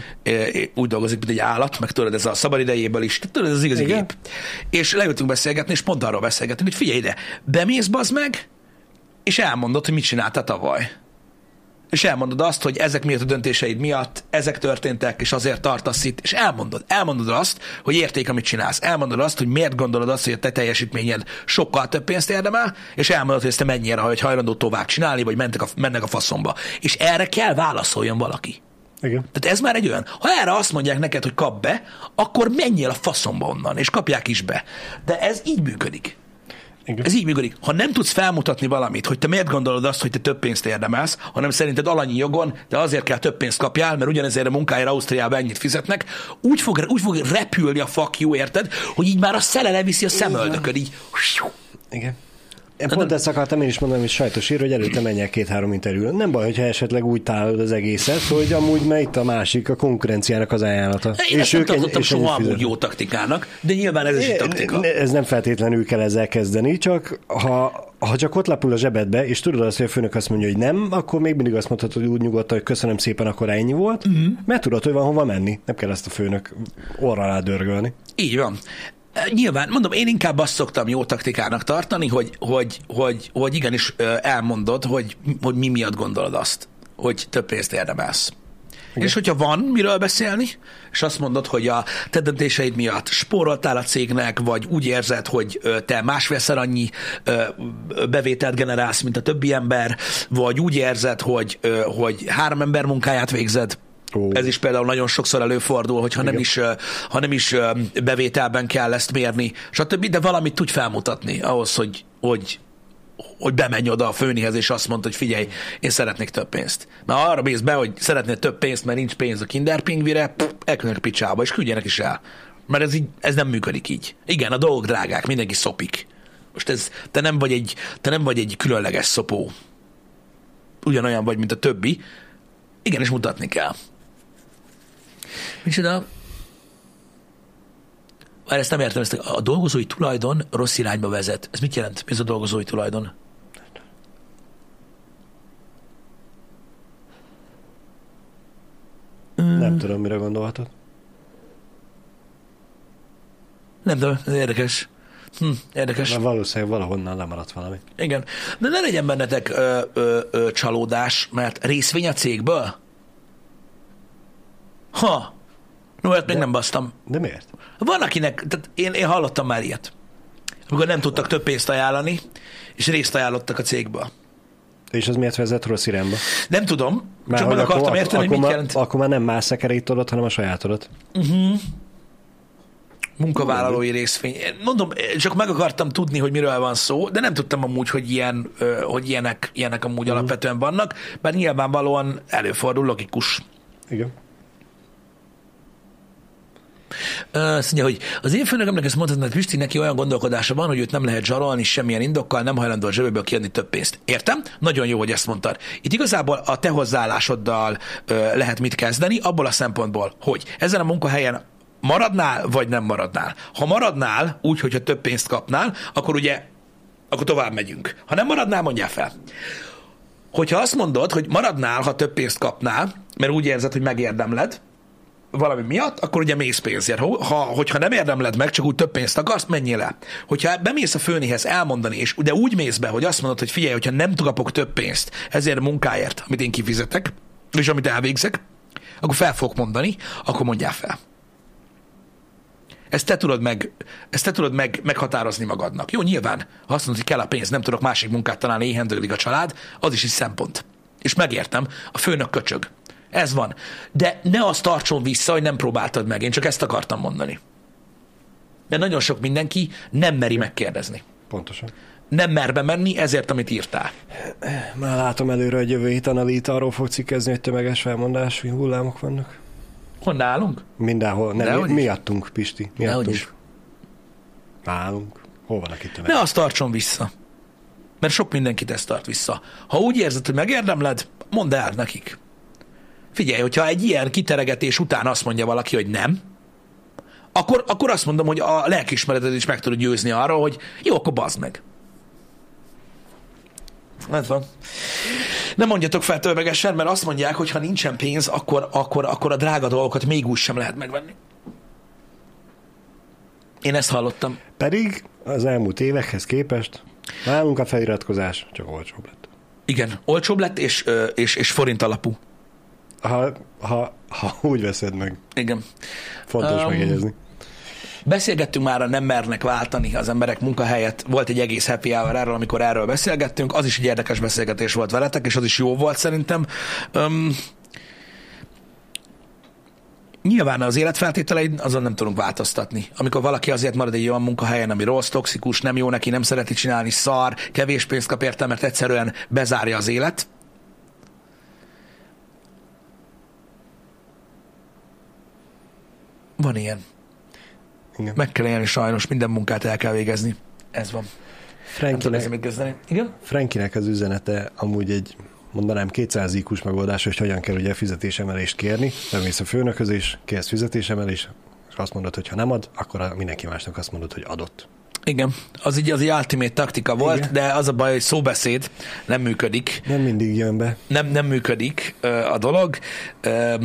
úgy dolgozik, mint egy állat, meg tudod, ez a szabadidejéből is, tudod, ez az igazi Igen. gép. És leültünk beszélgetni, és pont arról beszélgetünk, hogy figyelj ide, bemész bazd meg, és elmondod, hogy mit csináltál tavaly. És elmondod azt, hogy ezek miatt a döntéseid miatt, ezek történtek, és azért tartasz itt, és elmondod. Elmondod azt, hogy érték, amit csinálsz. Elmondod azt, hogy miért gondolod azt, hogy a te teljesítményed sokkal több pénzt érdemel, és elmondod, hogy ezt te mennyire, hogy hajlandó tovább csinálni, vagy mentek a, mennek a faszomba. És erre kell válaszoljon valaki. Igen. Tehát ez már egy olyan, ha erre azt mondják neked, hogy kap be, akkor menjél a faszomba onnan, és kapják is be. De ez így működik. Igen. Ez így működik. Ha nem tudsz felmutatni valamit, hogy te miért gondolod azt, hogy te több pénzt érdemelsz, hanem szerinted alanyi jogon, de azért kell több pénzt kapjál, mert ugyanezért a munkáért Ausztriában ennyit fizetnek, úgy fog, úgy fog repülni a fuck you, érted, hogy így már a szele leviszi a szemöldököd, így. Igen. Én pont ezt akartam én is mondani, hogy sajtos ír, hogy előtte menjek két-három interjú. Nem baj, hogyha esetleg úgy találod az egészet, hogy amúgy mert itt a másik, a konkurenciának az ajánlata. Én ezt nem ennyi- tartottam és soha amúgy jó taktikának, de nyilván ez is egy taktika. Ez nem feltétlenül kell ezzel kezdeni, csak ha, ha csak ott lapul a zsebedbe, és tudod azt, hogy a főnök azt mondja, hogy nem, akkor még mindig azt mondhatod, hogy úgy nyugodtan, hogy köszönöm szépen, akkor ennyi volt, uh-huh. mert tudod, hogy van hova menni. Nem kell ezt a főnök orra alá dörgölni. Így van. Nyilván, mondom, én inkább azt szoktam jó taktikának tartani, hogy, hogy, hogy, hogy igenis elmondod, hogy, hogy mi miatt gondolod azt, hogy több pénzt érdemelsz. Igen. És hogyha van miről beszélni, és azt mondod, hogy a te döntéseid miatt spóroltál a cégnek, vagy úgy érzed, hogy te másfélszer annyi bevételt generálsz, mint a többi ember, vagy úgy érzed, hogy, hogy három ember munkáját végzed, Ó. ez is például nagyon sokszor előfordul, hogyha nem Igen. is, ö, ha nem is bevételben kell ezt mérni, stb., de valamit tudj felmutatni ahhoz, hogy, hogy, hogy bemenj oda a főnihez, és azt mondta, hogy figyelj, én szeretnék több pénzt. Mert arra mész be, hogy szeretnél több pénzt, mert nincs pénz a kinderpingvire, pff, elküldenek picsába, és küldjenek is el. Mert ez, így, ez nem működik így. Igen, a dolgok drágák, mindenki szopik. Most ez, te nem vagy egy, te nem vagy egy különleges szopó. Ugyanolyan vagy, mint a többi. Igen, és mutatni kell. Micsoda? Várj, ezt nem értem, ezt a dolgozói tulajdon rossz irányba vezet. Ez mit jelent? Mi ez a dolgozói tulajdon? Nem tudom, mire gondolhatod. Nem tudom, érdekes. Hm, érdekes. Mert valószínűleg valahonnan lemaradt valami. Igen. De ne legyen bennetek ö, ö, ö, csalódás, mert részvény a cégből? Ha. No, hát még De- nem basztam. De miért? Van akinek, tehát én, én hallottam már ilyet, amikor nem tudtak több pénzt ajánlani, és részt ajánlottak a cégből. És az miért vezet rossz irányba? Nem tudom, Mert csak meg hogy akartam érteni, hogy akkor, mit már, jelent akkor már nem más szekerítodat, hanem a sajátodat. munkavállalói részvény. Én Mondom, csak meg akartam tudni, hogy miről van szó, de nem tudtam amúgy, hogy, ilyen, hogy ilyenek, ilyenek amúgy alapvetően vannak, bár nyilvánvalóan előfordul, logikus. Igen. Azt mondja, hogy az én főnökömnek ezt mondhatnád, Pisti, neki olyan gondolkodása van, hogy őt nem lehet zsarolni semmilyen indokkal, nem hajlandó a zsebéből kiadni több pénzt. Értem? Nagyon jó, hogy ezt mondtad. Itt igazából a te hozzáállásoddal ö, lehet mit kezdeni, abból a szempontból, hogy ezen a munkahelyen maradnál, vagy nem maradnál. Ha maradnál, úgy, hogyha több pénzt kapnál, akkor ugye akkor tovább megyünk. Ha nem maradnál, mondjál fel. Hogyha azt mondod, hogy maradnál, ha több pénzt kapnál, mert úgy érzed, hogy megérdemled, valami miatt, akkor ugye mész pénzért. Ha, ha, hogyha nem érdemled meg, csak úgy több pénzt akarsz, menjél el. Hogyha bemész a főnihez elmondani, és de úgy mész be, hogy azt mondod, hogy figyelj, hogyha nem kapok több pénzt ezért a munkáért, amit én kifizetek, és amit elvégzek, akkor fel fogok mondani, akkor mondjál fel. Ezt te tudod, meg, ezt te tudod meg, meghatározni magadnak. Jó, nyilván, ha azt mondod, hogy kell a pénz, nem tudok másik munkát találni, éhendődik a család, az is egy szempont. És megértem, a főnök köcsög. Ez van. De ne azt tartson vissza, hogy nem próbáltad meg. Én csak ezt akartam mondani. De nagyon sok mindenki nem meri megkérdezni. Pontosan. Nem mer bemenni ezért, amit írtál. Már látom előre, hogy jövő hét Analita arról fog cikkezni, hogy tömeges felmondási hullámok vannak. Hol nálunk? Mindenhol. Nem, Dehogy mi, is. miattunk, Pisti. Dehogy Miattunk. is. Nálunk. Hol van aki tömeg? Ne azt tartson vissza. Mert sok mindenkit ezt tart vissza. Ha úgy érzed, hogy megérdemled, mondd el nekik. Figyelj, hogyha egy ilyen kiteregetés után azt mondja valaki, hogy nem, akkor, akkor azt mondom, hogy a lelkismereted is meg tudod győzni arról, hogy jó, akkor bazd meg. Ez van. Nem mondjatok fel tömegesen, mert azt mondják, hogy ha nincsen pénz, akkor, akkor, akkor a drága dolgokat még úgy sem lehet megvenni. Én ezt hallottam. Pedig az elmúlt évekhez képest nálunk a feliratkozás csak olcsóbb lett. Igen, olcsóbb lett, és, és, és forint alapú. Ha, ha, ha úgy veszed meg. Igen. Fontos Um, megjegyezni. Beszélgettünk már a nem mernek váltani az emberek munkahelyet. Volt egy egész happy hour erről, amikor erről beszélgettünk. Az is egy érdekes beszélgetés volt veletek, és az is jó volt szerintem. Um, Nyilván az életfeltételeid azon nem tudunk változtatni. Amikor valaki azért marad egy olyan munkahelyen, ami rossz, toxikus, nem jó neki, nem szereti csinálni, szar, kevés pénzt kap érte, mert egyszerűen bezárja az élet. Van ilyen. Igen. Meg kell élni sajnos, minden munkát el kell végezni. Ez van. Frankinek, mit kezdeni. Igen? Frankinek az üzenete amúgy egy mondanám 200 ikus megoldás, hogy hogyan kell ugye fizetésemelést kérni. Bemész a főnökhöz is, kérsz fizetésemelést, és azt mondod, hogy ha nem ad, akkor mindenki másnak azt mondod, hogy adott. Igen. Az így az egy ultimate taktika volt, Igen. de az a baj, hogy szóbeszéd nem működik. Nem mindig jön be. Nem, nem működik ö, a dolog, ö,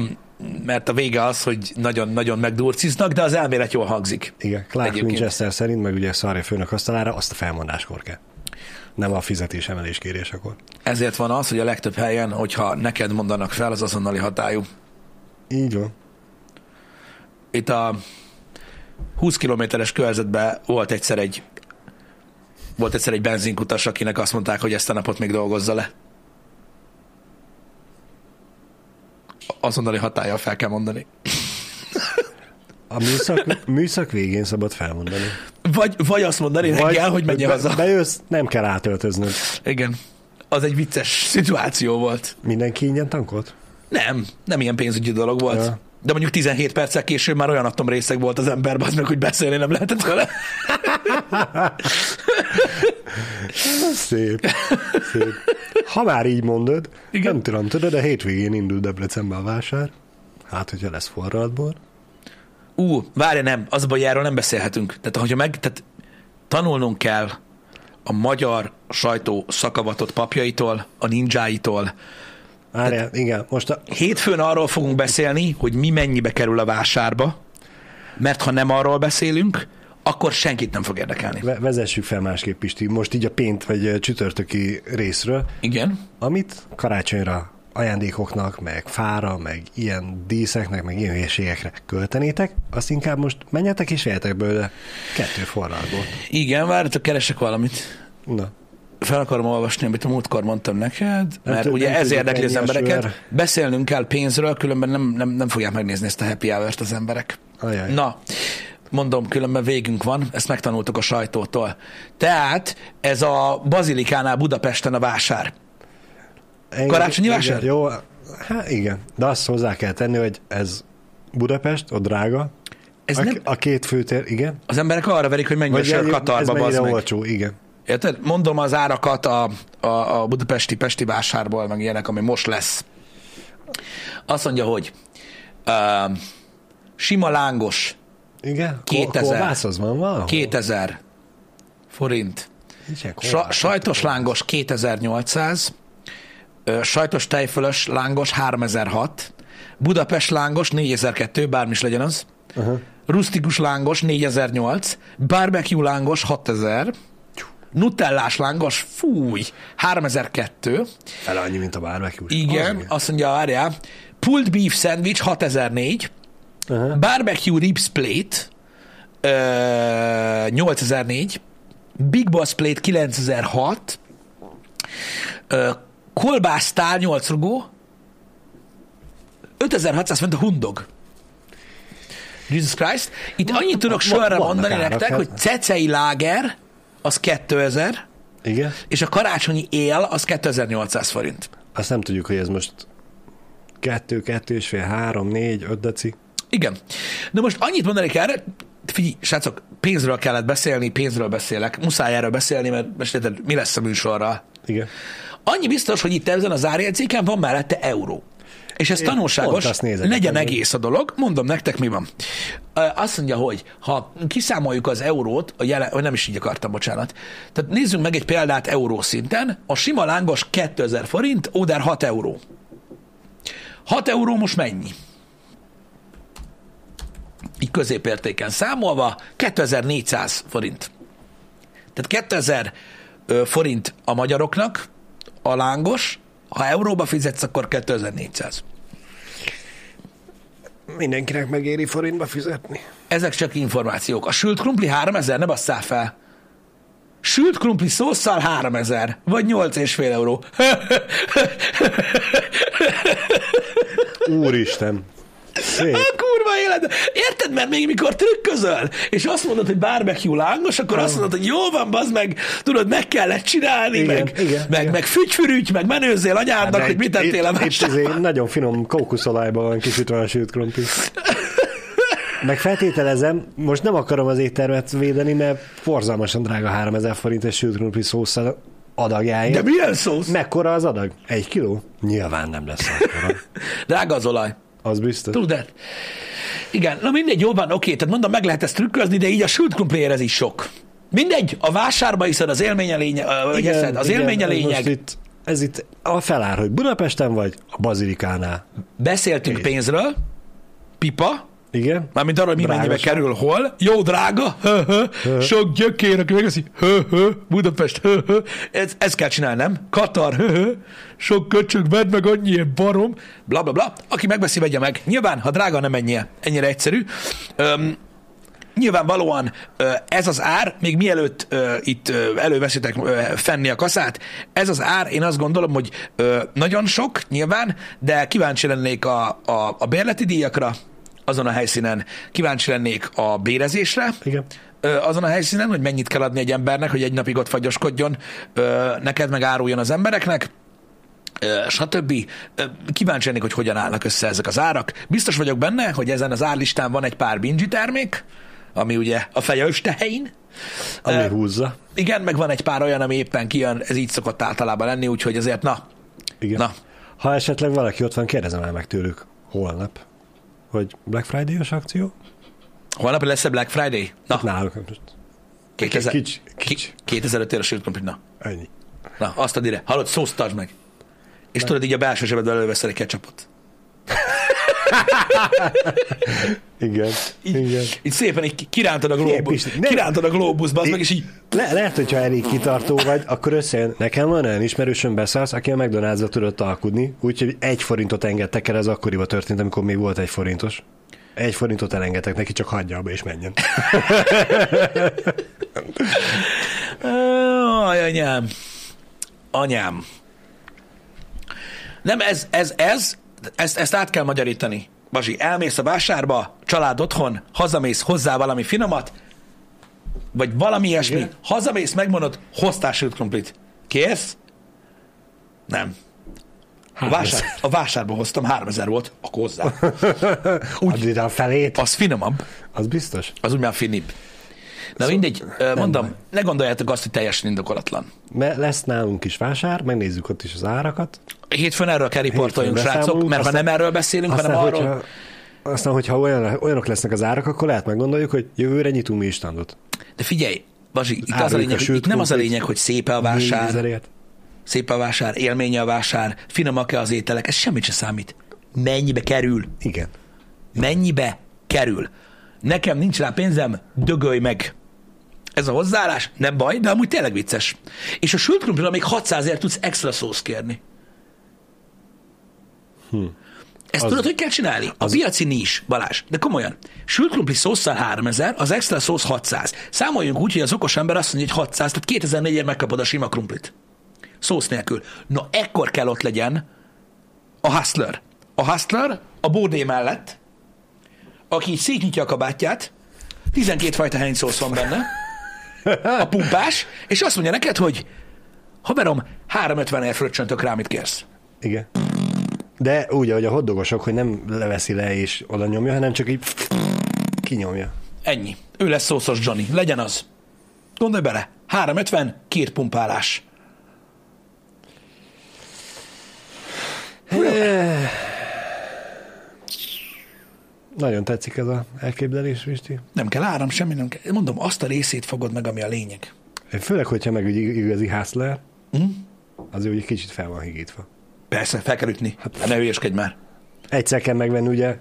mert a vége az, hogy nagyon-nagyon megdurciznak, de az elmélet jól hangzik. Igen, Clark Egyébként. Winchester szerint, meg ugye szarja főnök asztalára, azt a felmondáskor kell. Nem a fizetésemelés kérésekor. Ezért van az, hogy a legtöbb helyen, hogyha neked mondanak fel, az azonnali hatályú. Így van. Itt a 20 kilométeres körzetben volt egyszer egy volt egyszer egy benzinkutas, akinek azt mondták, hogy ezt a napot még dolgozza le. Azonnali hatállyal fel kell mondani. A műszak, műszak végén szabad felmondani. Vagy, vagy azt mondani reggel, hogy menj be- haza. Bejössz, nem kell átöltöznöd. Igen. Az egy vicces szituáció volt. Mindenki ingyen tankolt? Nem, nem ilyen pénzügyi dolog volt. Ja. De mondjuk 17 perccel később már olyan atomrészeg volt az ember, az meg, hogy beszélni nem lehetett vele. *laughs* Szép. Szép. Ha már így mondod, Igen. Nem tudom, tudod, a hétvégén indul Debrecenbe a vásár. Hát, hogyha lesz forradbor. Ú, várj, nem, az baj, erről nem beszélhetünk. Tehát, hogyha meg, tehát tanulnunk kell a magyar sajtó szakavatott papjaitól, a ninjáitól. Várjál, igen, most a, Hétfőn arról fogunk beszélni, hogy mi mennyibe kerül a vásárba, mert ha nem arról beszélünk, akkor senkit nem fog érdekelni. Ve- vezessük fel másképp, Pisti. Most így a pént vagy csütörtöki részről, Igen. amit karácsonyra ajándékoknak, meg fára, meg ilyen díszeknek, meg ilyen hülyeségekre költenétek, azt inkább most menjetek és vegyetek belőle kettő forralból. Igen, várjatok, keresek valamit. Na, Fel akarom olvasni, amit a múltkor mondtam neked, mert tud- ugye nem ez érdekli az embereket. sör. Beszélnünk kell pénzről, különben nem, nem, nem fogják megnézni ezt a happy hour-t az emberek. Ajaj. Na, mondom, különben végünk van, ezt megtanultuk a sajtótól. Tehát ez a Bazilikánál Budapesten a vásár. Engem- Karácsonyi igen, vásár? Jó, hát igen, de azt hozzá kell tenni, hogy ez Budapest, ott drága, Ez a, nem, a két főtér, igen. az emberek arra verik, hogy mennyi a sör Katarba, ez mennyire olcsó, igen. Érted? Mondom az árakat a, a, a budapesti Pesti vásárból, meg ilyenek, ami most lesz. Azt mondja, hogy uh, sima lángos Igen? 2000. Kolbász az van valahol? 2000 forint. Sa, kolbász. sajtos lángos 2800, ö, sajtos tejfölös lángos 3006, Budapest lángos 4002, bármi is legyen az, Aha. rustikus lángos 4008, barbecue lángos 6000, nutellás lángos, fúj, 3002, Fele annyi, mint a barbecue. igen, Az, azt mondja, várjál, pulled beef sandwich 6004, Aha. barbecue ribs plate ö, 8004, Big Boss plate 9006, ö, kolbásztál 8 rugó, 5600 fent a hundog. Jesus Christ. Itt annyit tudok sorra mondani nektek, hát. hogy cecei láger, az 2000, Igen? és a karácsonyi él, az 2800 forint. Azt nem tudjuk, hogy ez most kettő, kettő és fél, három, négy, öt deci. Igen. De most annyit mondanék erre, figyelj, srácok, pénzről kellett beszélni, pénzről beszélek, muszáj erről beszélni, mert most érted, mi lesz a műsorral. Igen. Annyi biztos, hogy itt ezen az árjegyzéken van mellette euró. És ez Én tanulságos, legyen egész a dolog, mondom nektek, mi van. Azt mondja, hogy ha kiszámoljuk az eurót, a jelen, vagy nem is így akartam, bocsánat. Tehát nézzünk meg egy példát euró szinten, a sima lángos 2000 forint, Óder 6 euró. 6 euró most mennyi? Így középértéken számolva 2400 forint. Tehát 2000 ö, forint a magyaroknak a lángos, ha euróba fizetsz, akkor 2400. Mindenkinek megéri forintba fizetni. Ezek csak információk. A sült krumpli 3000, ne basszál fel. Sült krumpli szószal 3000, vagy 8,5 euró. *laughs* Úristen. Szép. A kurva élet. Érted, mert még mikor trükközöl, és azt mondod, hogy barbecue lángos, akkor azt mondod, hogy jó van, bazd meg, tudod, meg kellett csinálni, Igen, meg, igen, meg, igen. meg fügyfürügy, meg menőzzél anyádnak, hogy mit tettél a itt, itt vásárban. izé nagyon finom kókuszolajban van kisütve a sült krumpli. Meg feltételezem, most nem akarom az éttermet védeni, mert forzalmasan drága 3000 forint egy sült krumpli szószal adagjáért. De milyen szósz? Mekkora az adag? Egy kiló? Nyilván nem lesz akkora. *laughs* Drága az olaj. Az biztos. Tudod? Igen, na mindegy, jó van, oké, tehát mondom, meg lehet ezt trükközni, de így a sült krumpliért ez is sok. Mindegy, a vásárba iszod, az élmény a lényeg, vagy eszed, az élmény a ez lényeg. Itt, ez itt a felár, hogy Budapesten vagy, a Bazilikánál. Beszéltünk Kész. pénzről, pipa, Igen? mármint arról, hogy mi Drága mennyibe kerül, hol. Jó, drága, hö, hö. sok gyökér, aki megeszi, hö, hö. Budapest, hö, hö. Ez, ez kell csinálni, nem? Katar, hö, hö. sok köcsög, vedd meg annyi barom, bla, bla, bla. Aki megveszi, vegye meg. Nyilván, ha drága, nem menjél. Ennyire egyszerű. Öm, Nyilvánvalóan ez az ár, még mielőtt itt előveszitek fenni a kaszát, ez az ár, én azt gondolom, hogy nagyon sok, nyilván, de kíváncsi lennék a, a, a bérleti díjakra azon a helyszínen, kíváncsi lennék a bérezésre, Igen. azon a helyszínen, hogy mennyit kell adni egy embernek, hogy egy napig ott fagyoskodjon, neked meg áruljon az embereknek, stb. Kíváncsi lennék, hogy hogyan állnak össze ezek az árak. Biztos vagyok benne, hogy ezen az árlistán van egy pár bingy termék, ami ugye a feje tehén. Ami Ö, húzza. Igen, meg van egy pár olyan, ami éppen kijön, ez így szokott általában lenni, úgyhogy azért na, Igen. na, Ha esetleg valaki ott van, kérdezem el meg tőlük holnap, hogy Black Friday-os akció? holnap lesz a Black Friday? Na, Náluk most 2000, kics- kics. ki- 2005 ér a sült krumplit, na. ennyi. Na, azt ad ide. Hallod, szózt tartsd meg. És tudod, így a belső zsebedből előveszel egy ketchupot. Igen, igen. Így szépen így kirántod a glóbusz, kirántod a glóbuszba, az meg is így, Le, lehet, hogyha elég kitartó vagy, akkor összejön. Nekem van olyan ismerősöm beszállsz, aki a McDonald's-ra tudott alkudni, úgyhogy egy forintot engedtek el, ez akkoriban történt, amikor még volt egy forintos. Egy forintot elengedtek neki, csak hagyja abba és menjen. Aj, anyám. Anyám. Nem, ez, ez, ez, ezt, ezt át kell magyarítani. Bazsi, elmész a vásárba, család otthon, hazamész hozzá valami finomat, vagy valami ilyesmi, Igen. hazamész, megmondod, hoztál sült krumplit. Kész? Nem. A, vásár, a vásárba hoztam, 3000 volt, akkor hozzá. *laughs* Úgy a felét. Az finomabb, Az biztos. az úgy már finibb. Na mindegy, ö, mondom, ne gondoljátok azt, hogy teljesen indokolatlan. Mert lesz nálunk is vásár, megnézzük ott is az árakat. Hétfőn erről kell riportoljunk, srácok, mert ha aztán- nem erről beszélünk, hanem Aztán, arról... hogyha, aztán, hogyha olyan, olyanok lesznek az árak, akkor lehet meggondoljuk, hogy jövőre nyitunk mi is standot. De figyelj, Bazsi, itt, az a a lényeg, sült itt nem az a lényeg, hogy szép a vásár, 4000-ért. szép a vásár, élménye a vásár, finomak-e az ételek, ez semmit sem számít. Mennyibe kerül? Igen. Mennyibe kerül? Nekem nincs rá pénzem, dögölj meg. Ez a hozzáállás, nem baj, de amúgy tényleg vicces. És a sült krumplira még 600 tudsz extra szósz kérni. Ezt Az- tudod, hogy kell csinálni? A piaci nis, Balázs, de komolyan. Sült krumpli szószal 3000, az extra szósz 600. Számoljunk úgy, hogy az okos ember azt mondja, hogy 600, tehát 2004 megkapod a sima krumplit. Szósz nélkül. Na, ekkor kell ott legyen a hustler. A hustler a bódé mellett, aki így szétnyitja a kabátját, 12 fajta hennyszósz van benne, a pumpás, és azt mondja neked, hogy haverom, 350 ért fröccsöntök rá, mit kérsz. Igen. De úgy, ahogy a hoddogosok, hogy nem leveszi le és oda nyomja, hanem csak így kinyomja. Ennyi. Ő lesz szószos Johnny. Legyen az. Gondolj bele. 350, két pumpálás. Nagyon tetszik ez a elképzelés, Pisti. Nem kell áram, semmi nem kell. Mondom, azt a részét fogod meg, ami a lényeg. Főleg, hogyha meg igazi hustler, Mhm. az úgy egy kicsit fel van higítva. Persze, fel kell ütni. Hát, ne hülyeskedj már. Egyszer kell megvenni ugye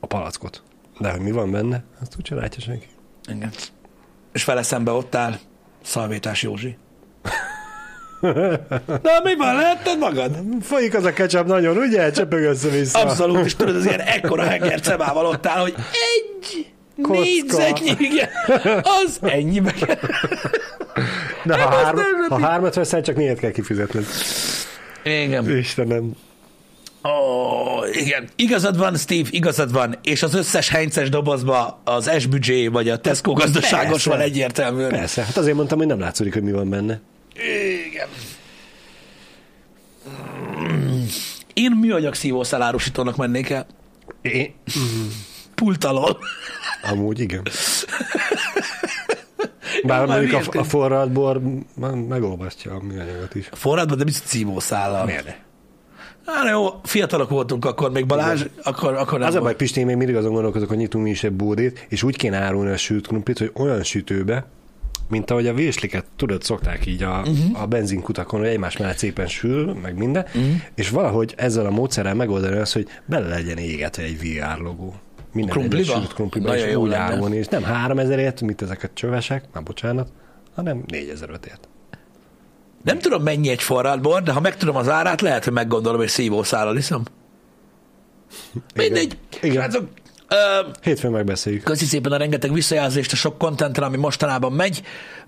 a palackot. De hogy mi van benne, azt úgyse látja senki. Igen. És vele szembe ott áll Szalvétás Józsi. *laughs* Na, mi van? Lehetted magad? Folyik az a ketchup nagyon, ugye? Csöpög össze-vissza. Abszolút, és tudod, az ilyen ekkora henger cebával ott áll, hogy egy Kocka. négyzetnyi, igen, az ennyibe. *laughs* De ha, hár, azt nem ha hármat veszel, csak négyet kell kifizetned. Igen. Istenem. Ó, igen. Igazad van, Steve, igazad van, és az összes hences dobozba az SBG vagy a Tesco gazdaságos Persze. van egyértelműen. Persze, hát azért mondtam, hogy nem látszódik, hogy mi van benne. Igen. Én műanyag szívószál árusítónak mennék el. Én... Pult alól. Amúgy igen. Bár Már mondjuk a, a forralt bor me- megolvasztja a műanyagot is. Forradban, de biztos szívószállal. Miért ne? Hát jó, fiatalok voltunk akkor még Balázs, akkor, akkor nem Az a baj. Pisti, én még mindig azon gondolkozok, hogy nyitunk mi is egy bódét, és úgy kéne árulni a sült krumplit, hogy olyan sütőbe, mint ahogy a vésliket, tudod, szokták így a, uh-huh. a benzinkutakon, hogy egymás mellett szépen sül, meg minden, uh-huh. és valahogy ezzel a módszerrel megoldani azt, hogy bele legyen égetve egy VR logó. Minden Krumpliba? egyes krumpliba, Nagyon és úgy árulni, és nem 3000ért, mint ezek a csövesek, már bocsánat, hanem 4500ért. Nem tudom mennyi egy forradbor, de ha megtudom az árát, lehet, hogy meggondolom, és szívószállal iszom. Mindegy. Igen. Srácok, ö, Hétfőn megbeszéljük. Köszi szépen a rengeteg visszajelzést, a sok kontentre, ami mostanában megy.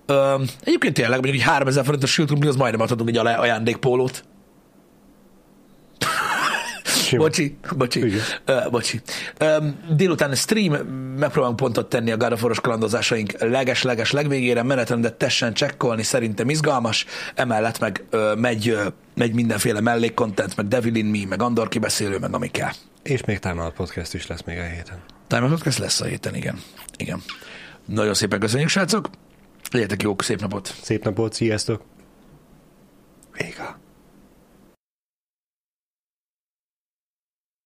Ö, egyébként tényleg mondjuk egy 3000 forintos krumpli, az majdnem adhatunk egy ajándékpólót. Sima. Bocsi, bocsi, Igen. ö, bocsi. Ö, délután stream, megpróbálunk pontot tenni a War-os kalandozásaink leges-leges legvégére, menetrendet tessen csekkolni, szerintem izgalmas, emellett meg ö, megy, ö, megy mindenféle mellékkontent, meg Devil in Me, meg Andor kibeszélő, meg ami kell. És még Time Out Podcast is lesz még a héten. Time Out Podcast lesz a héten, igen. igen. Nagyon szépen köszönjük, srácok. Legyetek jók, szép napot! Szép napot, sziasztok! Véga.